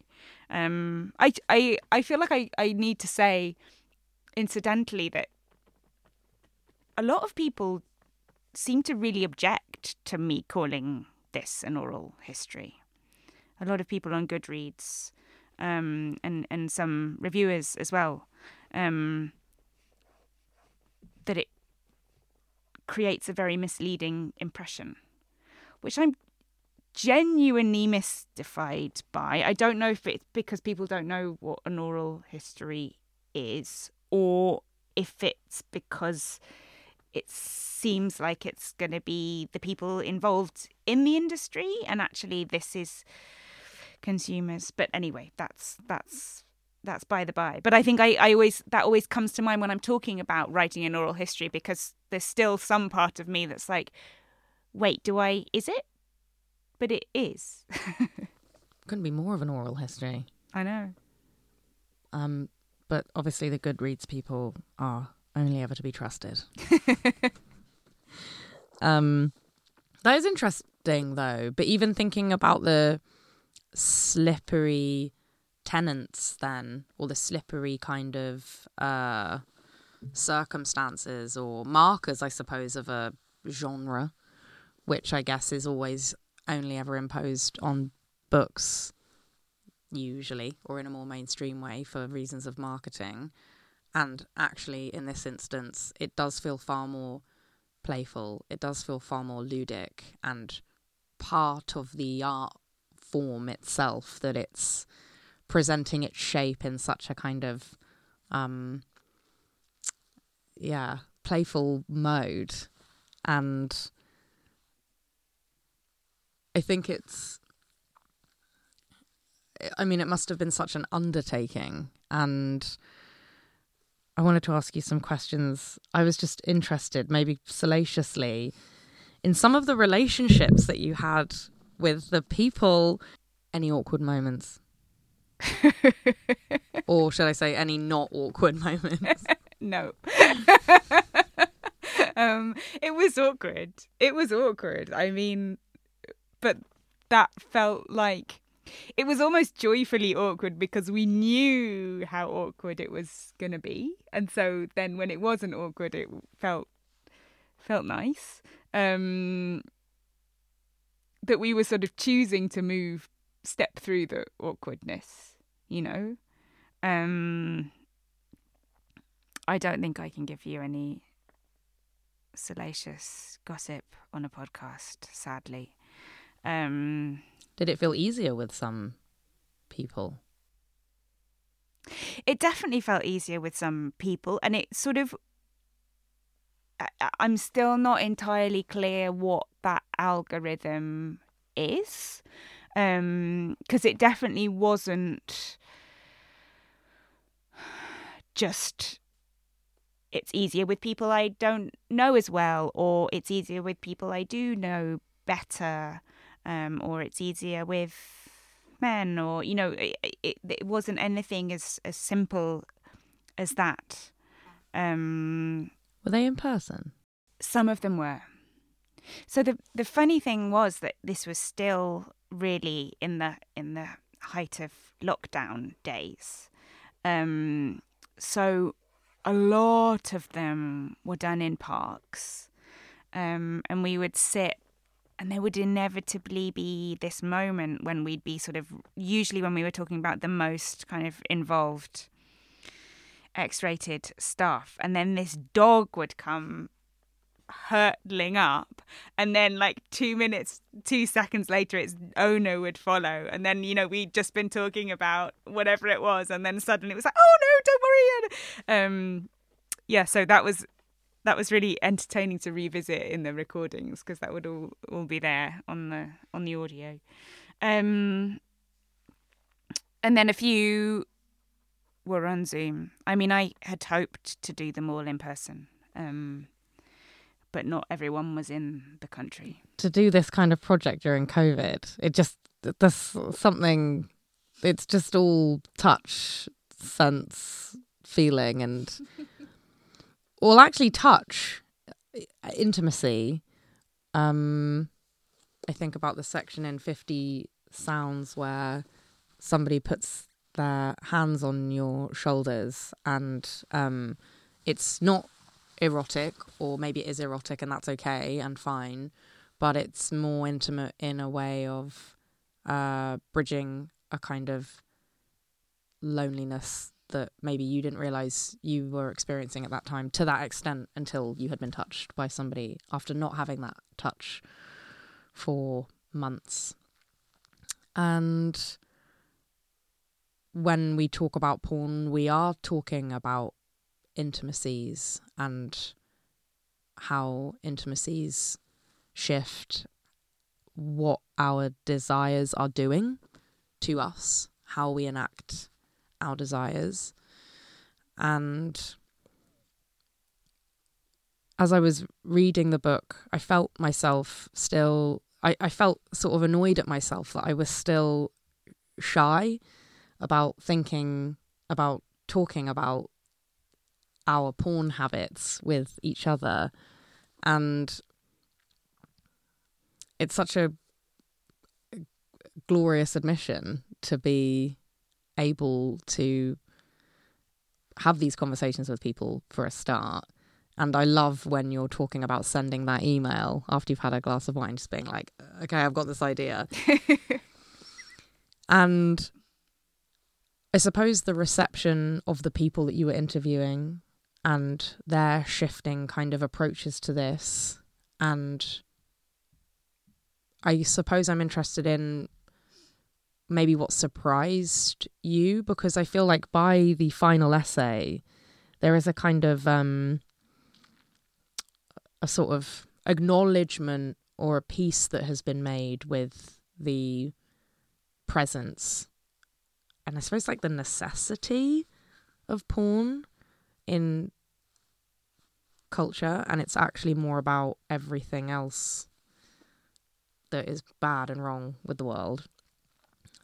Um, I, I, I feel like I, I need to say, incidentally, that a lot of people seem to really object to me calling this an oral history. A lot of people on Goodreads um, and and some reviewers as well um, that it creates a very misleading impression, which I'm genuinely mystified by. I don't know if it's because people don't know what an oral history is, or if it's because it seems like it's going to be the people involved in the industry and actually this is consumers. But anyway that's that's that's by the by. But i think I, I always that always comes to mind when i'm talking about writing an oral history because there's still some part of me that's like wait do i is it? But it is. Couldn't be more of an oral history. I know. Um but obviously the goodreads people are only ever to be trusted. um, that is interesting, though. But even thinking about the slippery tenants, then, or the slippery kind of uh, circumstances or markers, I suppose, of a genre, which I guess is always only ever imposed on books, usually, or in a more mainstream way for reasons of marketing. And actually, in this instance, it does feel far more playful. It does feel far more ludic and part of the art form itself that it's presenting its shape in such a kind of, um, yeah, playful mode. And I think it's, I mean, it must have been such an undertaking. And I wanted to ask you some questions. I was just interested, maybe salaciously, in some of the relationships that you had with the people. Any awkward moments? or should I say, any not awkward moments? no. um, it was awkward. It was awkward. I mean, but that felt like it was almost joyfully awkward because we knew how awkward it was going to be. And so then when it wasn't awkward it felt felt nice. Um that we were sort of choosing to move step through the awkwardness you know? Um i don't think i can give you any salacious gossip on a podcast sadly. Um did it feel easier with some people? It definitely felt easier with some people, and it sort of. I'm still not entirely clear what that algorithm is, because um, it definitely wasn't just it's easier with people I don't know as well, or it's easier with people I do know better um, or it's easier with men, or you know, it, it, it wasn't anything as as simple as that. Um, were they in person? Some of them were. So the the funny thing was that this was still really in the in the height of lockdown days. Um, so a lot of them were done in parks. Um, and we would sit and there would inevitably be this moment when we'd be sort of usually when we were talking about the most kind of involved x-rated stuff and then this dog would come hurtling up and then like two minutes two seconds later its owner would follow and then you know we'd just been talking about whatever it was and then suddenly it was like oh no don't worry um yeah so that was that was really entertaining to revisit in the recordings because that would all all be there on the on the audio um and then a few were on zoom i mean i had hoped to do them all in person um but not everyone was in the country. To do this kind of project during COVID, it just there's something. It's just all touch, sense, feeling, and well, actually, touch, intimacy. Um, I think about the section in Fifty Sounds where somebody puts their hands on your shoulders, and um, it's not erotic, or maybe it is erotic and that's okay and fine, but it's more intimate in a way of uh, bridging a kind of loneliness that maybe you didn't realize you were experiencing at that time to that extent until you had been touched by somebody after not having that touch for months. And when we talk about porn, we are talking about intimacies and how intimacies shift what our desires are doing to us, how we enact our desires. And as I was reading the book, I felt myself still, I, I felt sort of annoyed at myself that I was still shy about thinking about talking about our porn habits with each other. And it's such a glorious admission to be able to have these conversations with people for a start. And I love when you're talking about sending that email after you've had a glass of wine, just being like, okay, I've got this idea. and I suppose the reception of the people that you were interviewing and their shifting kind of approaches to this. And I suppose I'm interested in maybe what surprised you? Because I feel like by the final essay, there is a kind of um, a sort of acknowledgement or a peace that has been made with the presence. And I suppose like the necessity of porn in culture and it's actually more about everything else that is bad and wrong with the world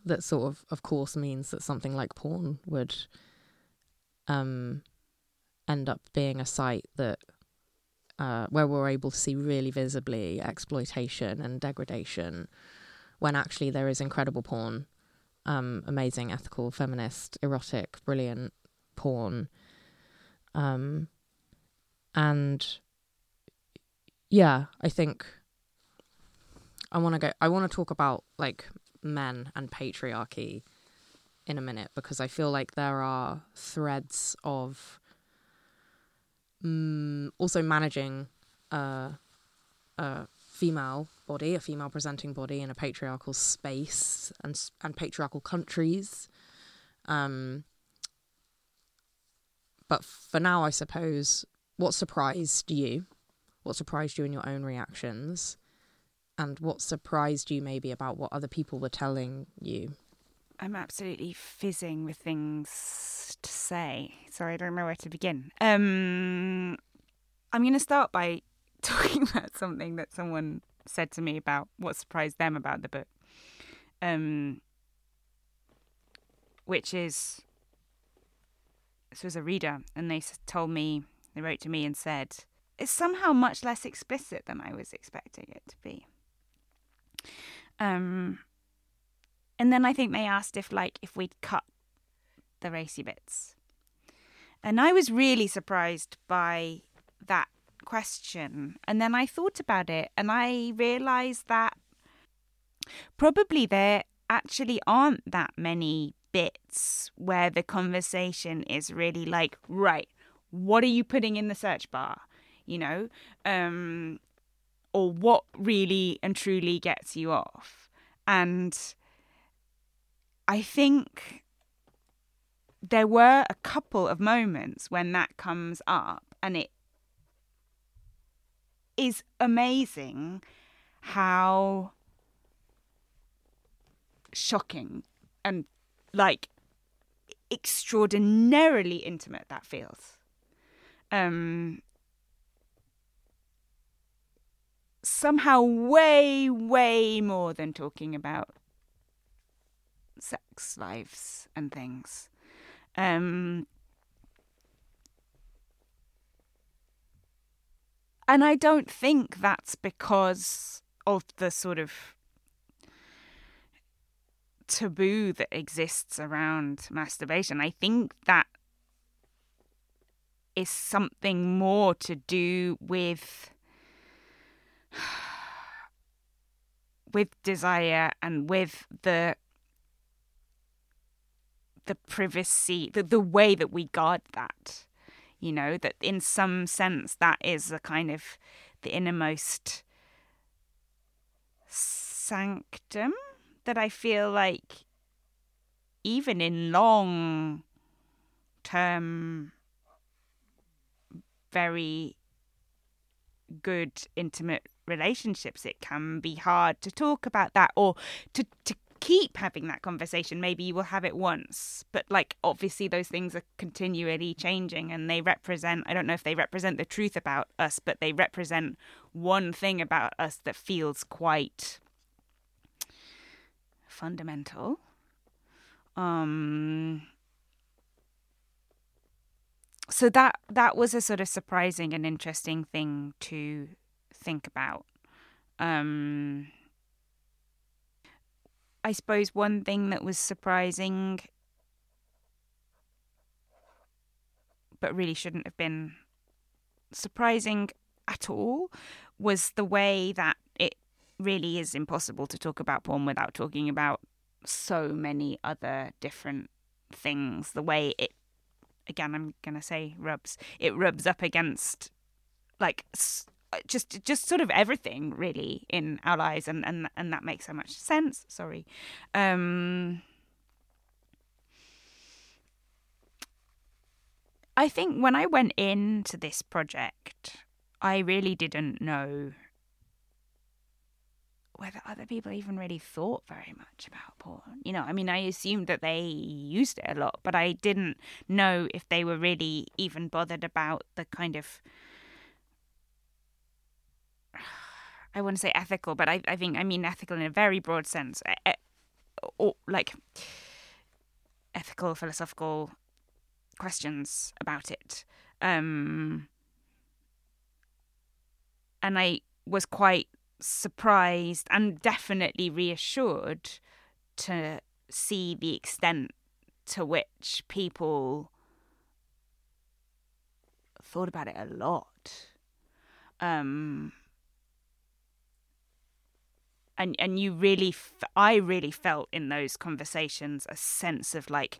that sort of of course means that something like porn would um end up being a site that uh, where we're able to see really visibly exploitation and degradation when actually there is incredible porn um, amazing ethical feminist erotic brilliant porn um, and yeah, I think I want to go. I want to talk about like men and patriarchy in a minute because I feel like there are threads of um, also managing a, a female body, a female presenting body in a patriarchal space and and patriarchal countries. Um, but for now, I suppose, what surprised you? What surprised you in your own reactions? And what surprised you maybe about what other people were telling you? I'm absolutely fizzing with things to say. Sorry, I don't know where to begin. Um, I'm going to start by talking about something that someone said to me about what surprised them about the book, um, which is this was a reader, and they told me, they wrote to me and said, it's somehow much less explicit than I was expecting it to be. Um, and then I think they asked if, like, if we'd cut the racy bits, And I was really surprised by that question. And then I thought about it and I realized that probably there actually aren't that many bits where the conversation is really like, right, what are you putting in the search bar? You know? Um, or what really and truly gets you off. And I think there were a couple of moments when that comes up, and it is amazing how shocking and like extraordinarily intimate that feels. Um, somehow way, way more than talking about sex lives and things. Um, and I don't think that's because of the sort of taboo that exists around masturbation. I think that is something more to do with with desire and with the the privacy the, the way that we guard that you know that in some sense that is a kind of the innermost sanctum that i feel like even in long term very good intimate relationships it can be hard to talk about that or to to keep having that conversation. Maybe you will have it once but like obviously those things are continually changing and they represent i don't know if they represent the truth about us but they represent one thing about us that feels quite fundamental. Um so that that was a sort of surprising and interesting thing to think about. Um, I suppose one thing that was surprising, but really shouldn't have been surprising at all, was the way that it really is impossible to talk about porn without talking about so many other different things. The way it again, I'm gonna say rubs. It rubs up against like just just sort of everything really in our lives, and and and that makes so much sense. Sorry. Um, I think when I went into this project, I really didn't know whether other people even really thought very much about porn. You know, I mean, I assumed that they used it a lot, but I didn't know if they were really even bothered about the kind of. I want to say ethical, but I, I think I mean ethical in a very broad sense, or like ethical, philosophical questions about it. Um, and I was quite surprised and definitely reassured to see the extent to which people thought about it a lot. Um, and and you really, f- I really felt in those conversations a sense of like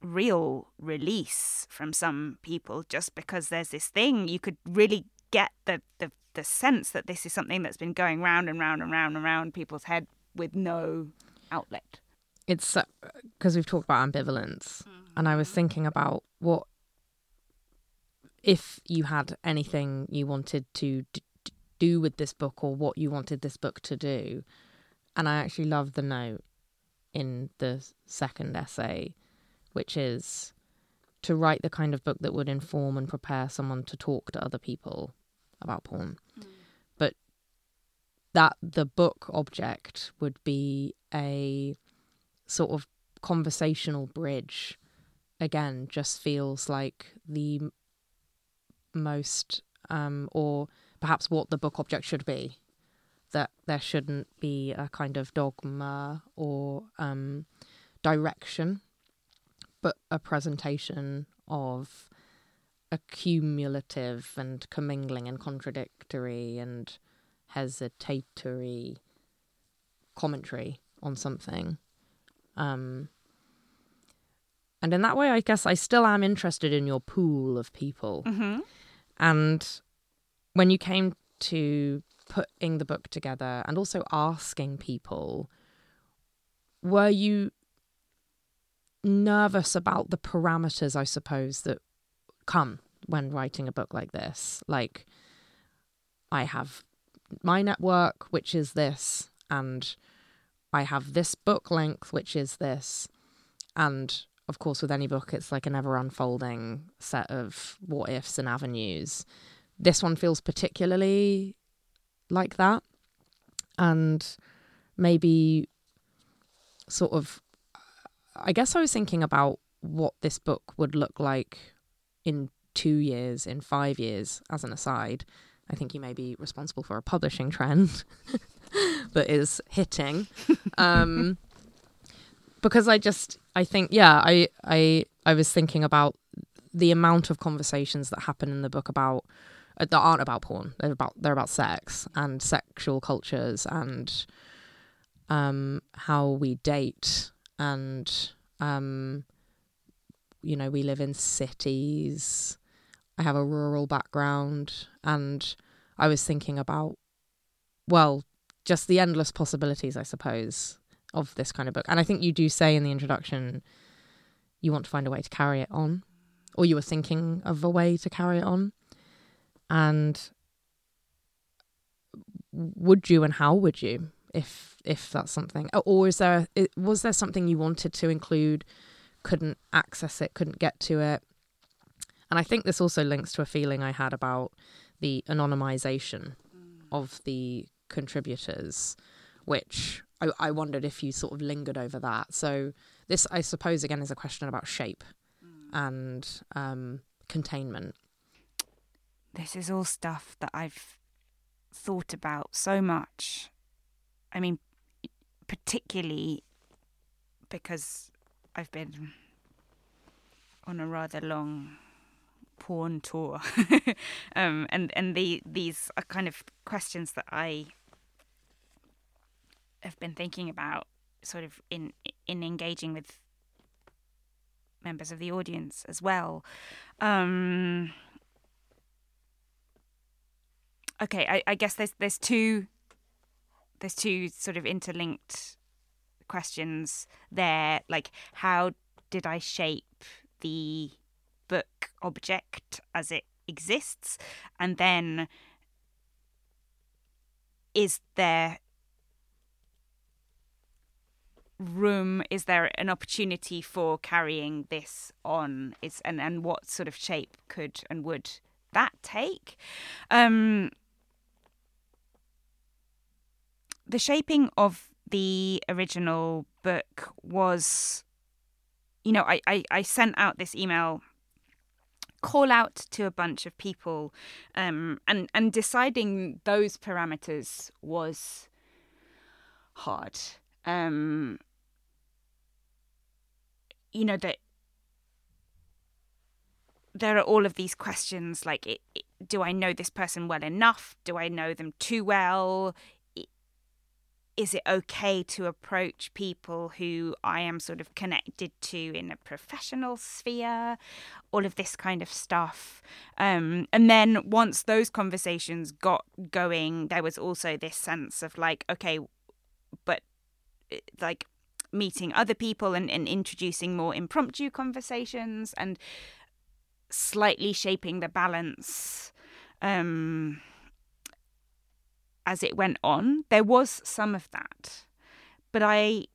real release from some people just because there's this thing you could really get the the the sense that this is something that's been going round and round and round and round people's head with no outlet. It's because uh, we've talked about ambivalence, mm-hmm. and I was thinking about what if you had anything you wanted to d- do with this book or what you wanted this book to do. And I actually love the note in the second essay, which is to write the kind of book that would inform and prepare someone to talk to other people about porn. Mm. But that the book object would be a sort of conversational bridge again just feels like the most um, or perhaps what the book object should be that there shouldn't be a kind of dogma or um, direction but a presentation of a cumulative and commingling and contradictory and hesitatory commentary on something. Um, and in that way, I guess I still am interested in your pool of people. Mm-hmm. And when you came to putting the book together and also asking people, were you nervous about the parameters, I suppose, that come when writing a book like this? Like, I have my network, which is this, and I have this book length, which is this, and of course, with any book, it's like an ever unfolding set of what ifs and avenues. This one feels particularly like that. And maybe sort of, I guess I was thinking about what this book would look like in two years, in five years, as an aside. I think you may be responsible for a publishing trend that is hitting. Um, because I just I think yeah I I I was thinking about the amount of conversations that happen in the book about that aren't about porn they're about they're about sex and sexual cultures and um how we date and um you know we live in cities I have a rural background and I was thinking about well just the endless possibilities I suppose of this kind of book. And I think you do say in the introduction you want to find a way to carry it on, or you were thinking of a way to carry it on. And would you and how would you if if that's something or is there was there something you wanted to include couldn't access it couldn't get to it and i think this also links to a feeling i had about the anonymization of the contributors which I, I wondered if you sort of lingered over that. So this, I suppose, again, is a question about shape mm. and um, containment. This is all stuff that I've thought about so much. I mean, particularly because I've been on a rather long porn tour, um, and and the these are kind of questions that I have been thinking about sort of in in engaging with members of the audience as well. Um, okay, I, I guess there's there's two there's two sort of interlinked questions there. Like, how did I shape the book object as it exists, and then is there room is there an opportunity for carrying this on? Is and and what sort of shape could and would that take? Um the shaping of the original book was you know I, I i sent out this email call out to a bunch of people um and and deciding those parameters was hard. Um you know that there are all of these questions like it, it, do i know this person well enough? Do i know them too well is it okay to approach people who i am sort of connected to in a professional sphere? All of this kind of stuff. Um, and then once those conversations got going there was also this sense of like okay but eh, like meeting other people and, and introducing more impromptu conversations and slightly shaping the balance um, as it went on. There was some of that, but I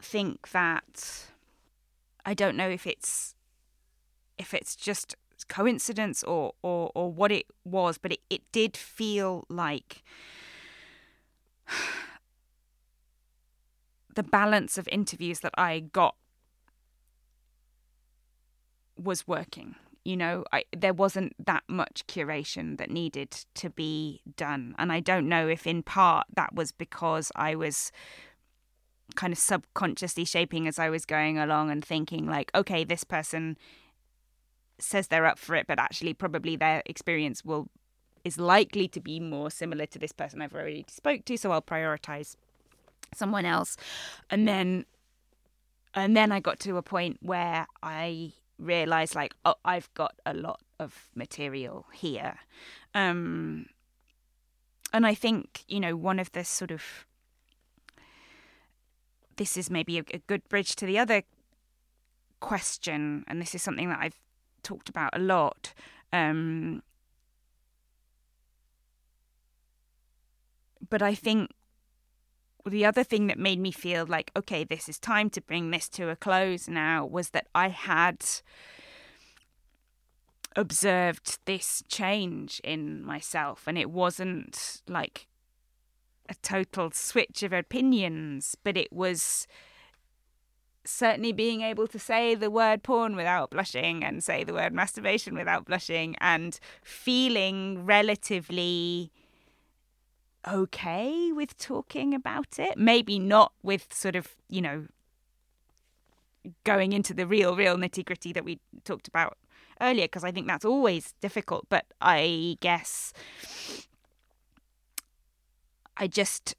think that I don't know if it's if it's just coincidence or or, or what it was, but it, it did feel like the balance of interviews that I got was working. You know, I, there wasn't that much curation that needed to be done. And I don't know if, in part, that was because I was kind of subconsciously shaping as I was going along and thinking like, okay, this person says they're up for it, but actually probably their experience will is likely to be more similar to this person I've already spoke to, so I'll prioritize someone else. And then and then I got to a point where I realized like, oh, I've got a lot of material here. Um and I think, you know, one of the sort of this is maybe a, a good bridge to the other question, and this is something that I've talked about a lot. Um, but I think the other thing that made me feel like, okay, this is time to bring this to a close now was that I had observed this change in myself, and it wasn't like a total switch of opinions, but it was certainly being able to say the word porn without blushing and say the word masturbation without blushing and feeling relatively okay with talking about it. Maybe not with sort of, you know, going into the real, real nitty gritty that we talked about earlier, because I think that's always difficult. But I guess I just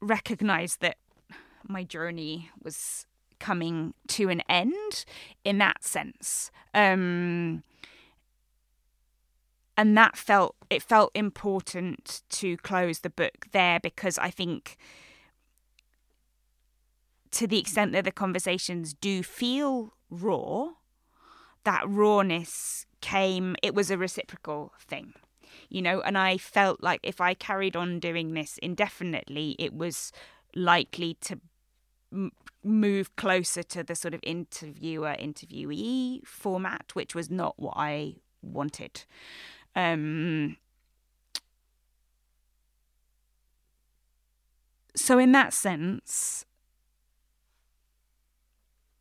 recognized that my journey was coming to an end in that sense. Um, and that felt it felt important to close the book there because I think to the extent that the conversations do feel raw, that rawness came it was a reciprocal thing you know, and I felt like if I carried on doing this indefinitely, it was likely to m- move closer to the sort of interviewer interviewee format, which was not what I wanted. Um, so, in that sense,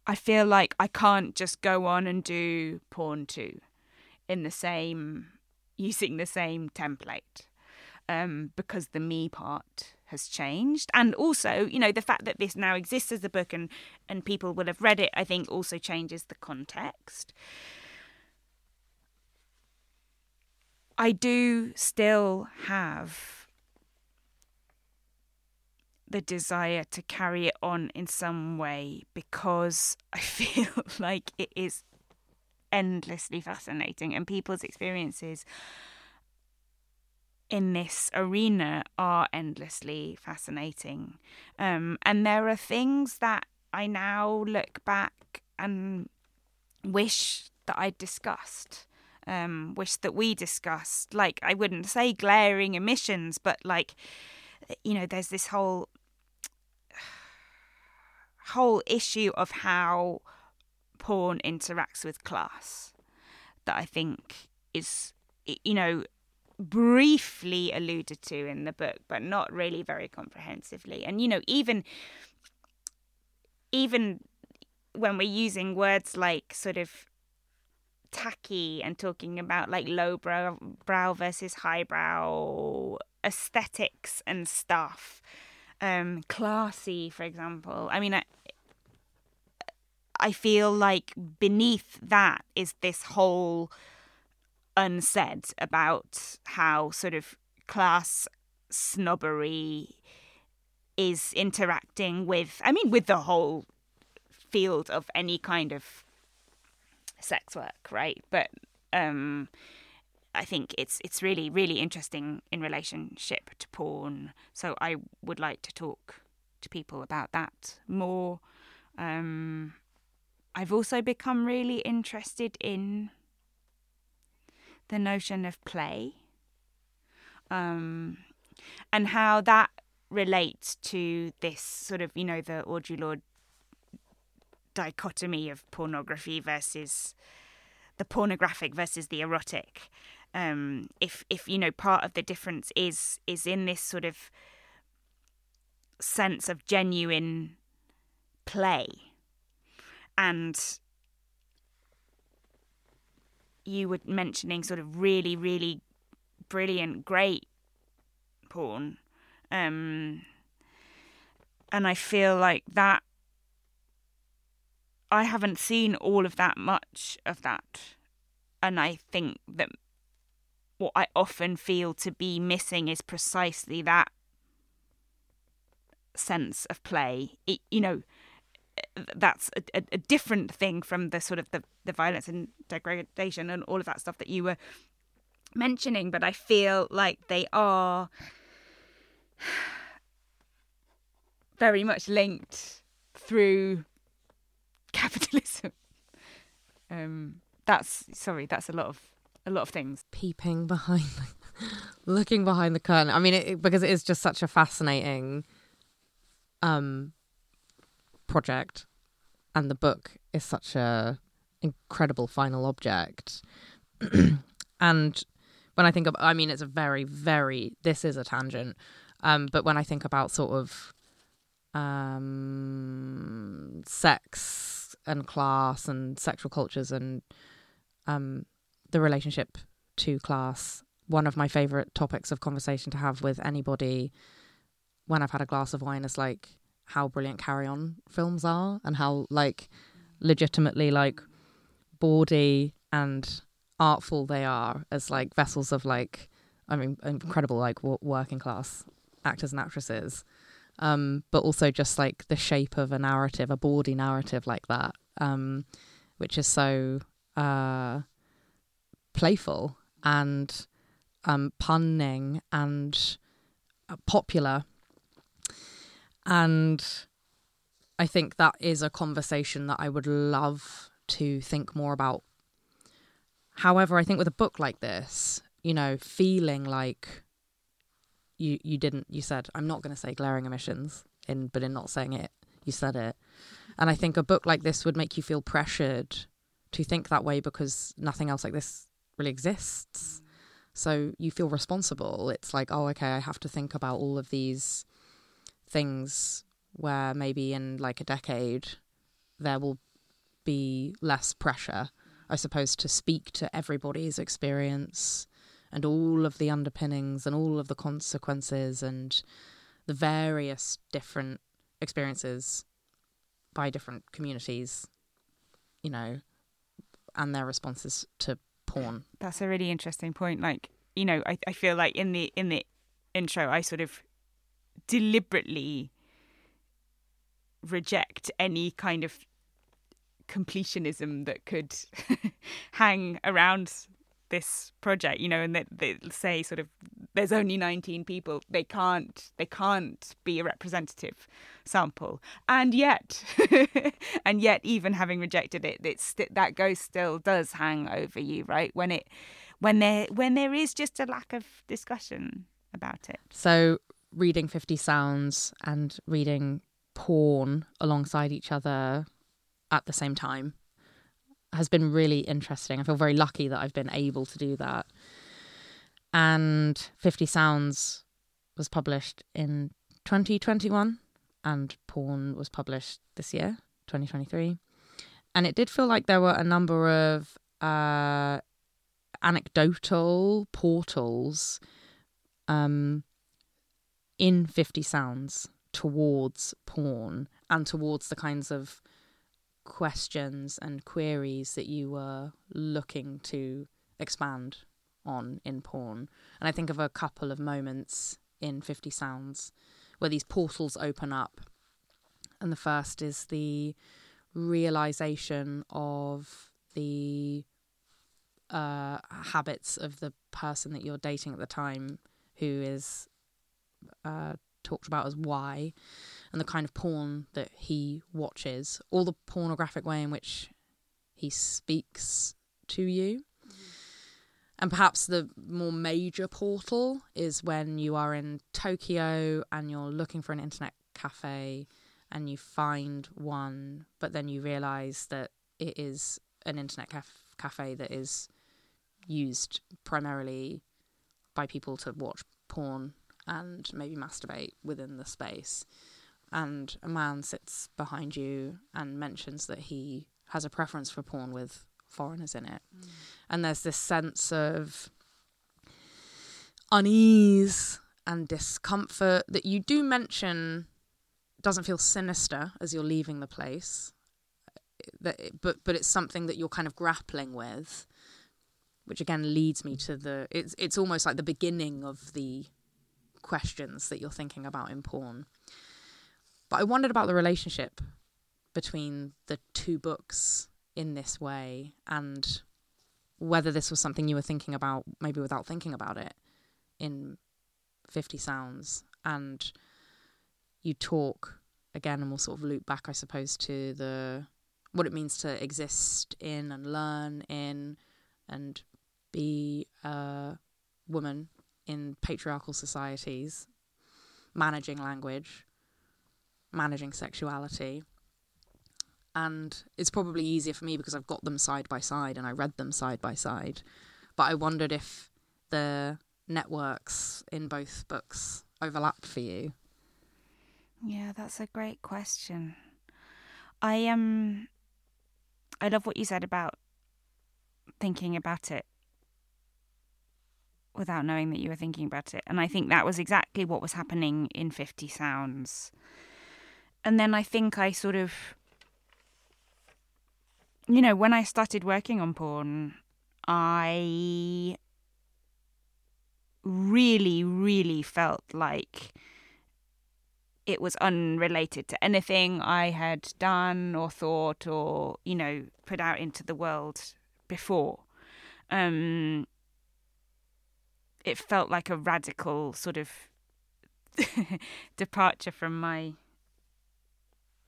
I feel like I can't just go on and do porn too in the same using the same template um, because the me part has changed. And also you know the fact that this now exists as a book and and people will have read it i think also changes the context i do still have the desire to carry it on in some way because i feel like it is endlessly fascinating, and people's experiences in this arena are endlessly fascinating. Um, and there are things that I now look back and wish that I'd discussed. Um, wish that we discussed. Like, I wouldn't say glaring emissions, but like, you know, there's this whole whole issue of how porn interacts with class that I think is, you know, briefly alluded to in the book, but not really very comprehensively. And, you know, even, even when we're using words like sort of tacky and talking about like lowbrow brow versus highbrow aesthetics and stuff. Um classy for example. I mean I, I feel like beneath that is this whole unsaid about how sort of class snobbery is interacting with I mean with the whole field of any kind of sex work, right? But um I think it's it's really really interesting in relationship to porn. So I would like to talk to people about that more. Um I've also become really interested in the notion of play um, and how that relates to this sort of, you know, the Audre Lorde dichotomy of pornography versus the pornographic versus the erotic. Um, if if you know part of the difference is is in this sort of sense of genuine play and you were mentioning sort of really, really brilliant, great porn. Um, and I feel like that I haven't seen all of that much of that. And I think that what I often feel to be missing is precisely that sense of play. It, you know, that's a, a, a, different thing from the sort of the, the violence and degradation and all of that stuff that you were mentioning. But I feel like they are very much linked through capitalism. Um, that's sorry, that's a lot of a lot of things. Peeping behind, looking behind the curtain. I mean, it, because it is just such a fascinating um project, and the book is such a incredible final object. and when I think of, I mean, it's a very, very. This is a tangent, um, but when I think about sort of um, sex and class and sexual cultures and um, the relationship to class. One of my favorite topics of conversation to have with anybody when I've had a glass of wine is like how brilliant carry on films are and how like legitimately like bawdy and artful they are as like vessels of like I mean incredible like working class actors and actresses um, but also just like the shape of a narrative, a bawdy narrative like that, um, which is so uh, playful and um, punning and uh, popular. And I think that is a conversation that I would love to think more about. However, I think with a book like this, you know, feeling like you you didn't you said I'm not going to say glaring emissions in but in not saying it. You said it. And I think a book like this would make you feel pressured to think that way because nothing else like this really exists. So you feel responsible. It's like oh okay I have to think about all of these things where maybe in like a decade there will be less pressure I suppose to speak to everybody's experience and all of the underpinnings and all of the consequences and the various different experiences by different communities, you know, and their responses to porn. That's a really interesting point. Like, you know, I, I feel like in the in the intro I sort of deliberately reject any kind of completionism that could hang around this project you know and that they, they say sort of there's only 19 people. They can't they can't be a representative sample. And yet and yet even having rejected it it's that ghost still does hang over you right? When it when there when there is just a lack of discussion about it. So reading 50 sounds and reading porn alongside each other at the same time has been really interesting. I feel very lucky that I've been able to do that. And 50 Sounds was published in 2021 and Porn was published this year, 2023. And it did feel like there were a number of uh, anecdotal portals um, in 50 Sounds towards porn and towards the kinds of questions and queries that you were looking to expand on in porn. And I think of a couple of moments in 50 Sounds where these portals open up. And the first is the realization of the uh, habits of the person that you're dating at the time who is uh, talked about as Y and the kind of porn that he watches, all the pornographic way in which he speaks to you. And perhaps the more major portal is when you are in Tokyo and you're looking for an internet cafe and you find one, but then you realize that it is an internet caf- cafe that is used primarily by people to watch porn and maybe masturbate within the space and a man sits behind you and mentions that he has a preference for porn with foreigners in it. Mm. And there's this sense of unease and discomfort that you do mention doesn't feel sinister as you're leaving the place. That, but but it's something that you're kind of grappling with, which again leads me to the. It's it's almost like the beginning of the questions that you're thinking about in porn. But I wondered about the relationship between the two books in this way and whether this was something you were thinking about maybe without thinking about it in 50 sounds and you talk again and we'll sort of loop back i suppose to the what it means to exist in and learn in and be a woman in patriarchal societies managing language managing sexuality and it's probably easier for me because I've got them side by side and I read them side by side. But I wondered if the networks in both books overlap for you. Yeah, that's a great question. I um I love what you said about thinking about it without knowing that you were thinking about it. And I think that was exactly what was happening in 50 Sounds. And then I think I sort of you know, when I started working on porn, I really, really felt like it was unrelated to anything I had done or thought or, you know, put out into the world before. Um, it felt like a radical sort of departure from my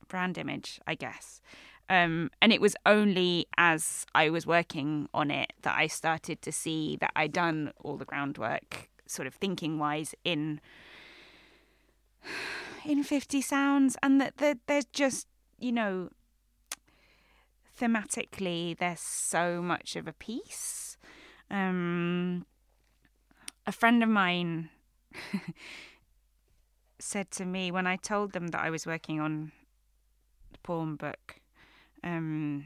brand image, I guess. Um, and it was only as I was working on it that I started to see that I'd done all the groundwork, sort of thinking wise, in in Fifty Sounds, and that, there's just you know thematically there's so much of a piece. Um, a friend of mine said to me when I told them that I was working on the porn book um,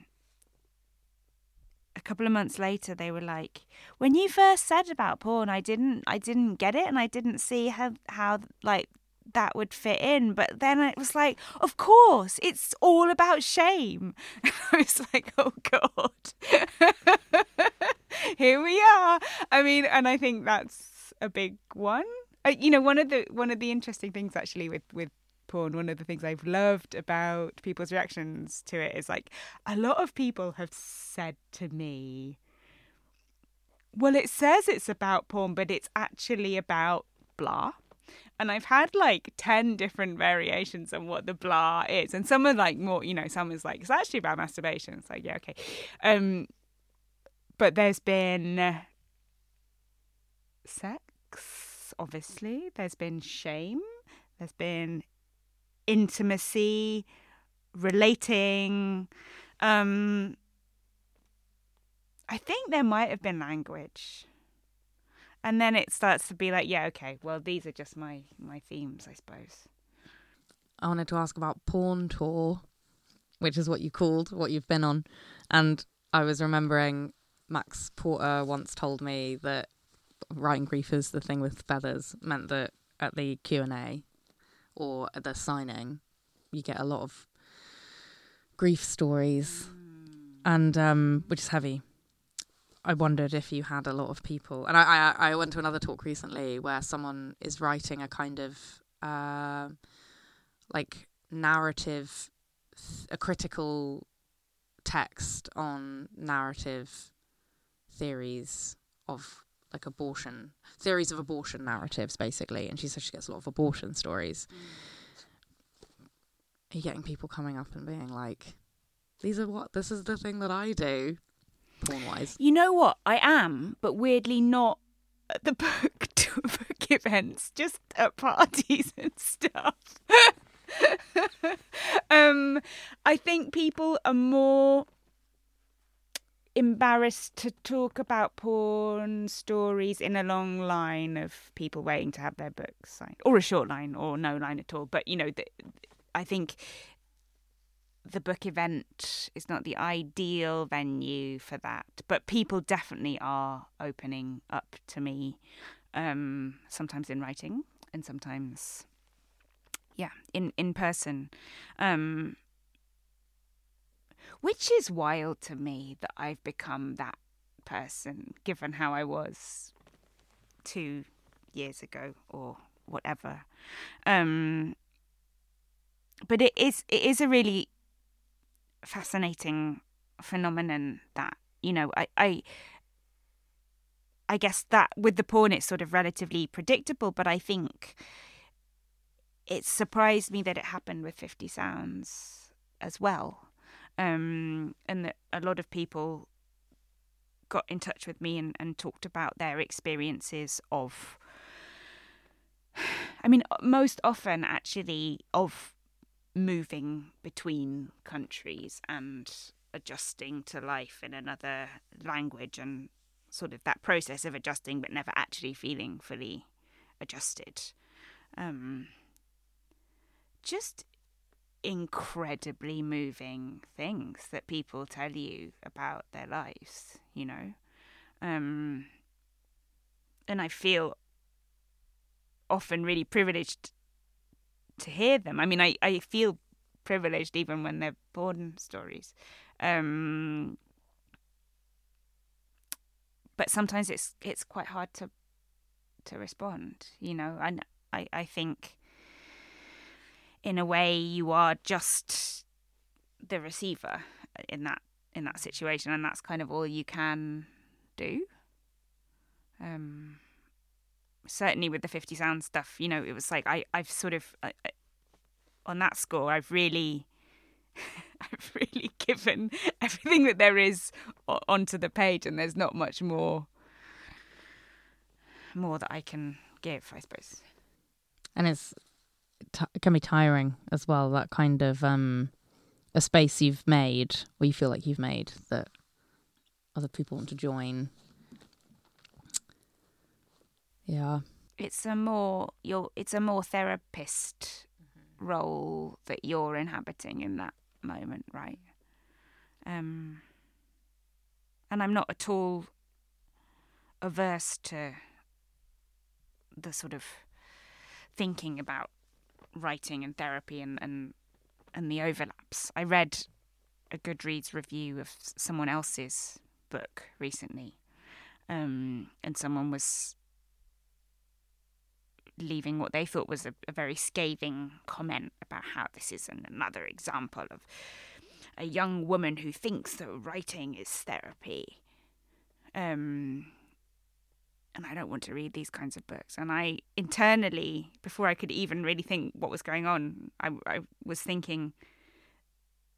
a couple of months later they were like when you first said about porn i didn't i didn't get it and i didn't see how how like that would fit in. But then it was like of course it's all about shame. I was like oh god. Here we are. I mean and i think that's a big one uh, you know one of the one of the interesting things actually with with porn, one of the things I've loved about people's reactions to it is like a lot of people have said to me, well, it says it's about porn, but it's actually about blah. And I've had like 10 different variations on what the blah is. And some are like more, you know, some is like, it's actually about masturbation. It's like, yeah, okay. Um, but there's been sex, obviously. There's been shame. There's been intimacy, relating. Um, I think there might have been language. And then it starts to be like, yeah, okay, well, these are just my, my themes, I suppose. I wanted to ask about Porn Tour, which is what you called, what you've been on. And I was remembering Max Porter once told me that writing grief is the thing with feathers meant that at the Q&A or at the signing, you get a lot of grief stories, and um, which is heavy. I wondered if you had a lot of people, and I, I, I went to another talk recently where someone is writing a kind of uh, like narrative, a critical text on narrative theories of like abortion theories of abortion narratives basically. And she says she gets a lot of abortion stories. Mm. are you getting people coming up and being like these are what this is the thing that i do porn wise you know what? I am but weirdly not at the book book events just at parties and stuff. Um i think people are more embarrassed to talk about porn stories in a long line of people waiting to have their books signed, or a short line, or no line at all. But you know, the, I think the book event is not the ideal venue for that. But people definitely are opening up to me, um, sometimes in writing and sometimes yeah, in in person. Um, which is wild to me that I've become that person, given how I was two years ago or whatever. Um, but it is it is a really fascinating phenomenon that you know I, I I guess that with the porn it's sort of relatively predictable, but I think it surprised me that it happened with Fifty Sounds as well, um, and that a lot of people got in touch with me and, and talked about their experiences of. I mean, most often actually of moving between countries and adjusting to life in another language and sort of that process of adjusting but never actually feeling fully adjusted. Um, just incredibly moving things that people tell you about their lives, you know. Um, and I feel often really privileged to hear them. I mean, I, I feel privileged even when they're porn stories. Um, but sometimes it's it's quite hard to to respond, you know. And I, I think in a way you are just the receiver in that in that situation and that's kind of all you can do. Um certainly with the 50 sound stuff, you know, it was like I I've sort of I, I, on that score I've really I've really given everything that there is onto the page, and there's not much more more that I can give, I suppose. And it's t- it can be tiring as well. That kind of um, a space you've made, or you feel like you've made that other people want to join. Yeah, it's a more you're. It's a more therapist mm-hmm. role that you're inhabiting in that moment, right? Um, and I'm not at all averse to the sort of thinking about writing and therapy and, and and the overlaps. I read a Goodreads review of someone else's book recently, um, and someone was leaving what they thought was a, a very scathing comment about how this is an, another example of a young woman who thinks that writing is therapy. Um, and I don't want to read these kinds of books. And I internally, before I could even really think what was going on, I, I was thinking,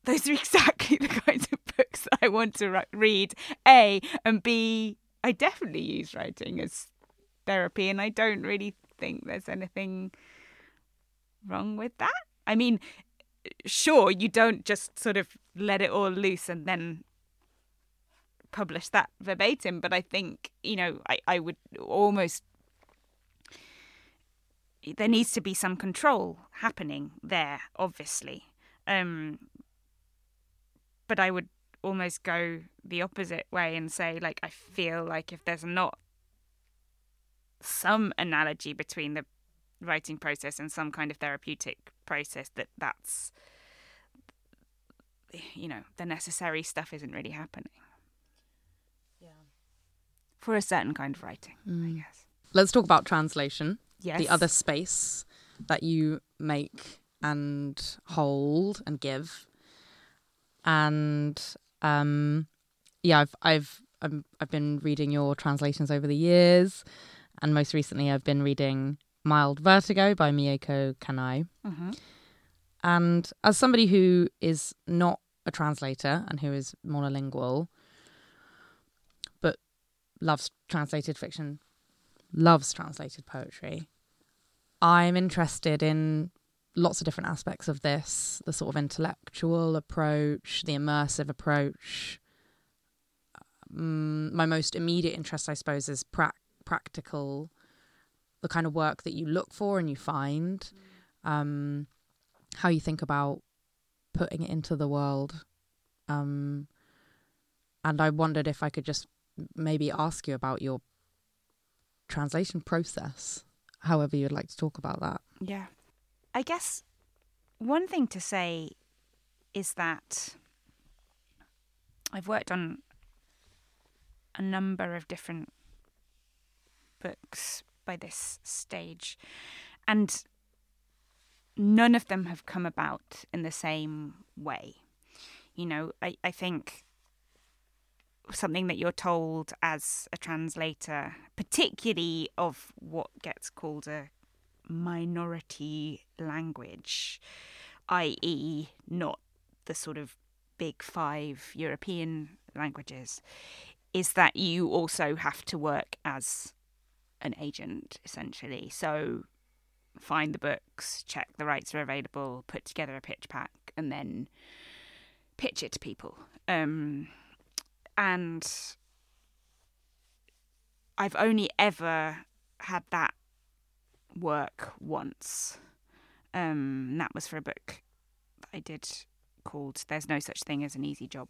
those are exactly the kinds of books that I want to read. A and B, I definitely use writing as therapy, and I don't really think there's anything wrong with that. I mean, sure, you don't just sort of let it all loose and then publish that verbatim, but I think, you know, I, I would almost. There needs to be some control happening there, obviously. Um, but I would almost go the opposite way and say, like, I feel like if there's not some analogy between the writing process and some kind of therapeutic process that that's you know the necessary stuff isn't really happening for a certain kind of writing mm. i guess let's talk about translation yes the other space that you make and hold and give and um yeah i've i've i have been reading your translations over the years and most recently I've been reading Mild Vertigo by Mieko Kanai. Mm-hmm. And as somebody who is not a translator and who is monolingual, loves translated fiction, loves translated poetry, I'm interested in lots of different aspects of this the sort of intellectual approach, the immersive approach. Um, my most immediate interest, I suppose, is pra- practical, the kind of work that you look for and you find, um, how you think about putting it into the world. Um, and I wondered if I could just maybe ask you about your translation process, however you'd like to talk about that. Yeah. I guess one thing to say is that I've worked on a number of different books by this stage, and none of them have come about in the same way. You know, I, I think something that you're told as a translator, particularly of what gets called a minority language, i.e., not the sort of big five European languages, is that you also have to work as an agent, essentially. So find the books, check the rights are available, put together a pitch pack, and then pitch it to people. Um, and I've only ever had that work once. Um, that was for a book that I did called "There's No Such Thing as an Easy Job."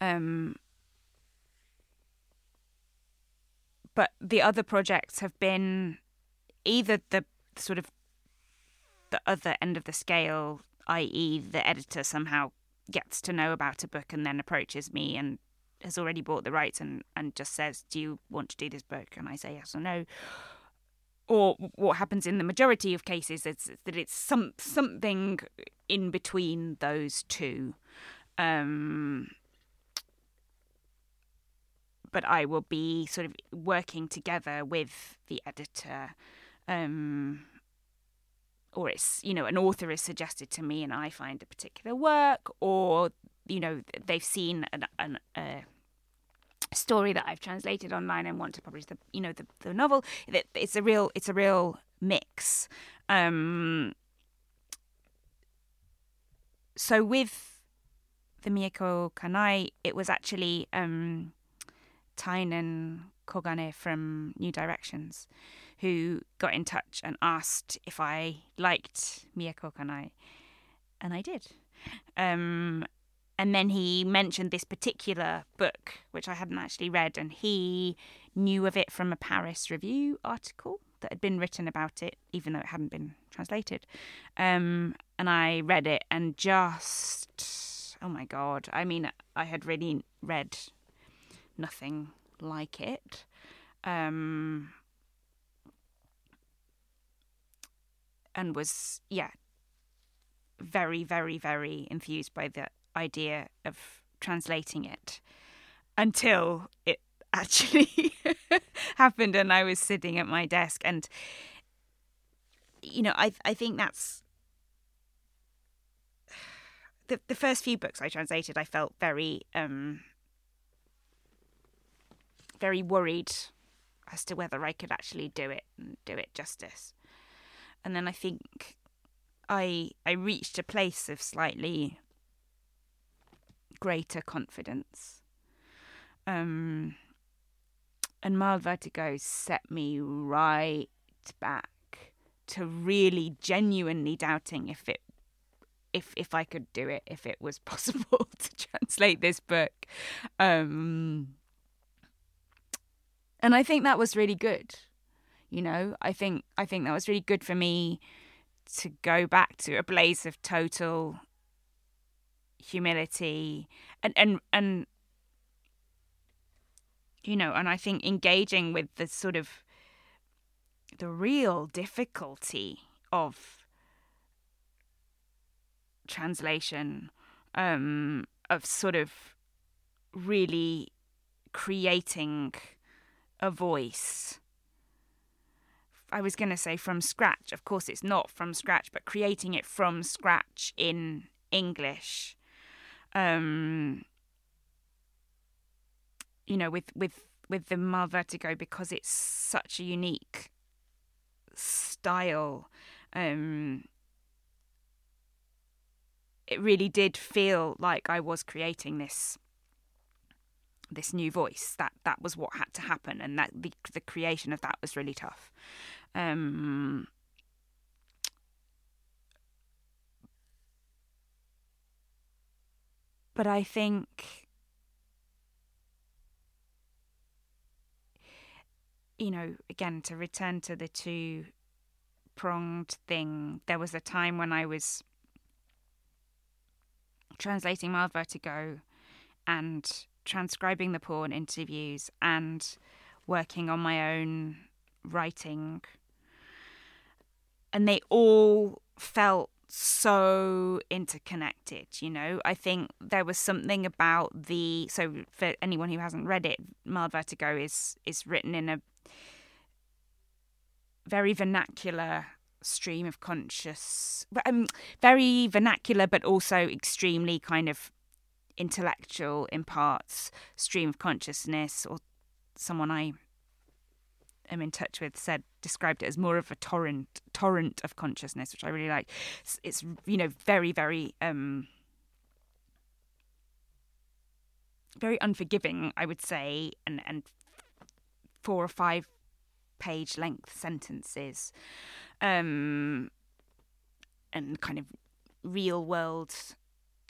Um, but the other projects have been either the sort of the other end of the scale, i.e., the editor somehow gets to know about a book and then approaches me and has already bought the rights and, and just says, Do you want to do this book? And I say yes or no. Or what happens in the majority of cases is that it's some something in between those two. Um, but I will be sort of working together with the editor um, or it's you know an author is suggested to me and I find a particular work, or you know they've seen an, an, a story that I've translated online and want to publish the you know the, the novel. It's a real it's a real mix. Um, so with the Mieko Kanai, it was actually um, Tynan Kogane from New Directions who got in touch and asked if I liked Mieko Kanai, and I did. Um, and then he mentioned this particular book, which I hadn't actually read, and he knew of it from a Paris Review article that had been written about it, even though it hadn't been translated. Um, and I read it and just, oh my God. I mean, I had really read nothing like it. Um, and was yeah very very very enthused by the idea of translating it until it actually happened and I was sitting at my desk. And you know I I think that's the the first few books I translated I felt very um very worried as to whether I could actually do it and do it justice and then I think I I reached a place of slightly greater confidence. Um, and mild vertigo set me right back to really genuinely doubting if it if if I could do it, if it was possible to translate this book. Um, and I think that was really good you know? I think i think that was really good for me to go back to a place of total humility and and and you know and i think engaging with the sort of the real difficulty of translation um of sort of really creating a voice I was going to say from scratch. Of course, it's not from scratch, but creating it from scratch in English. Um, you know, with with with the Mild Vertigo because it's such a unique style. Um, it really did feel like I was creating this this new voice that that was what had to happen and that the the creation of that was really tough um, but I think, you know, again, to return to the two pronged thing. There was a time when I was translating Mild Vertigo and transcribing the porn interviews and working on my own writing. And they all felt so interconnected, you know. I think there was something about the so for anyone who hasn't read it, Mild Vertigo is is written in a very vernacular stream of conscious um, very vernacular but also extremely kind of intellectual in parts stream of consciousness or someone i am in touch with said described it as more of a torrent torrent of consciousness which i really like it's, it's you know very very um very unforgiving i would say and and four or five page length sentences um, and kind of real world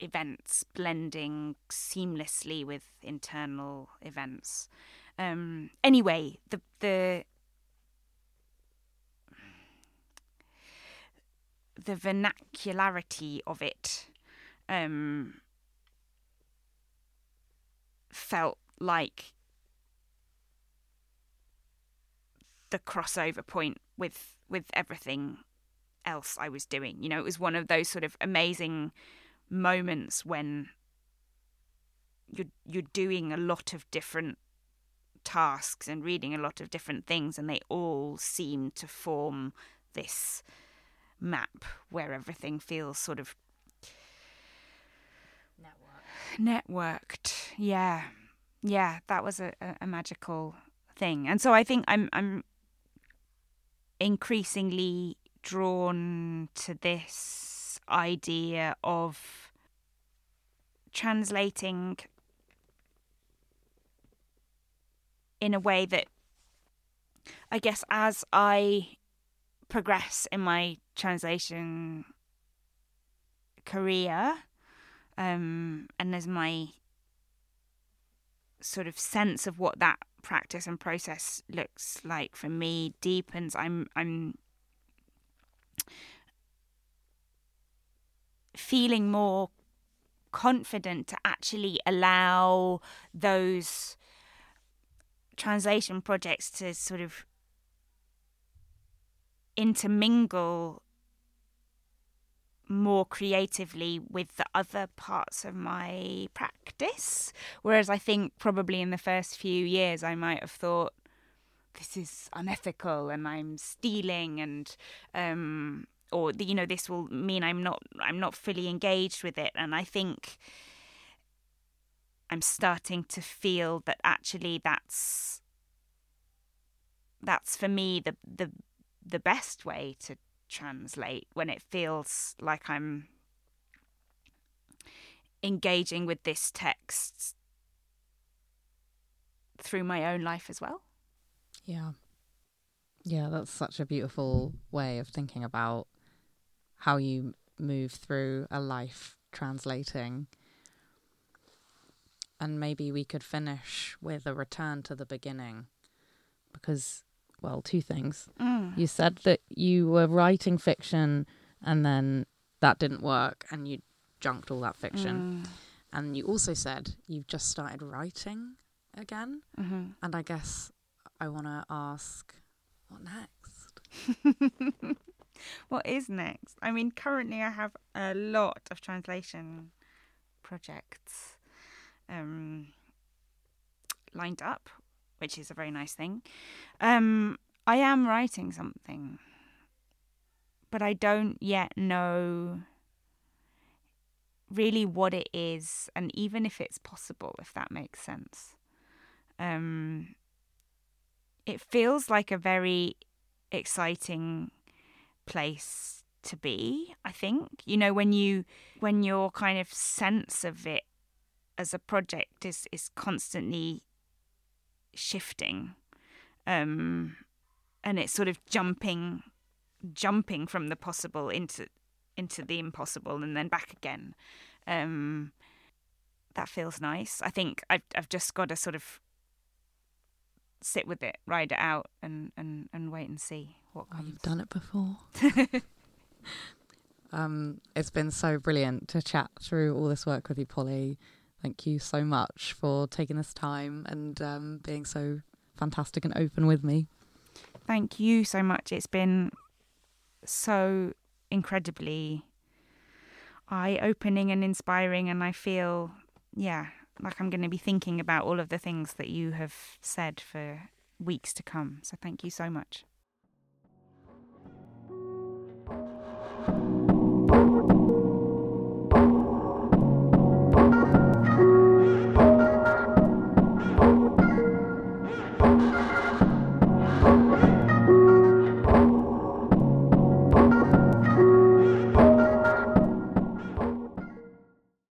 events blending seamlessly with internal events. Um, anyway, the the the vernacularity of it um, felt like the crossover point with with everything else I was doing. You know, it was one of those sort of amazing moments when you're you're doing a lot of different tasks and reading a lot of different things and they all seem to form this map where everything feels sort of networked. Yeah. Yeah that was a, a, a magical thing. And so i think i'm i'm increasingly drawn to this idea of translating in a way that I guess as I progress in my translation career um, and as my sort of sense of what that practice and process looks like for me deepens i'm i'm feeling more confident to actually allow those translation projects to sort of intermingle more creatively with the other parts of my practice. Whereas I think probably in the first few years, I might have thought, this is unethical and I'm stealing and um, or you know this will mean I'm not I'm not fully engaged with it and I think I'm starting to feel that actually that's that's for me the the the best way to translate when it feels like I'm engaging with this text through my own life as well. Yeah. Yeah, that's such a beautiful way of thinking about how you move through a life translating. And maybe we could finish with a return to the beginning because well, two things. Mm. You said that you were writing fiction and then that didn't work and you junked all that fiction. Mm. And you also said you've just started writing again. Mm-hmm. And I guess I want to ask what next? what is next? I mean, currently I have a lot of translation projects um, lined up which is a very nice thing. Um, I am writing something, but I don't yet know really what it is, and even if it's possible, if that makes sense. Um, it feels like a very exciting place to be i think you know when you when your kind of sense of it as a project is is constantly shifting um, and it's sort of jumping jumping from the possible into into the impossible and then back again um, that feels nice i think i've i've just got to sort of sit with it, ride it out, and and and wait and see what Oh, comes. you've done it before. um, it's been so brilliant to chat through all this work with you, Polly. Thank you so much for taking this time and um, being so fantastic and open with me. Thank you so much. It's been so incredibly eye opening and inspiring, and I feel, yeah, like I'm going to be thinking about all of the things that you have said for weeks to come. So thank you so much.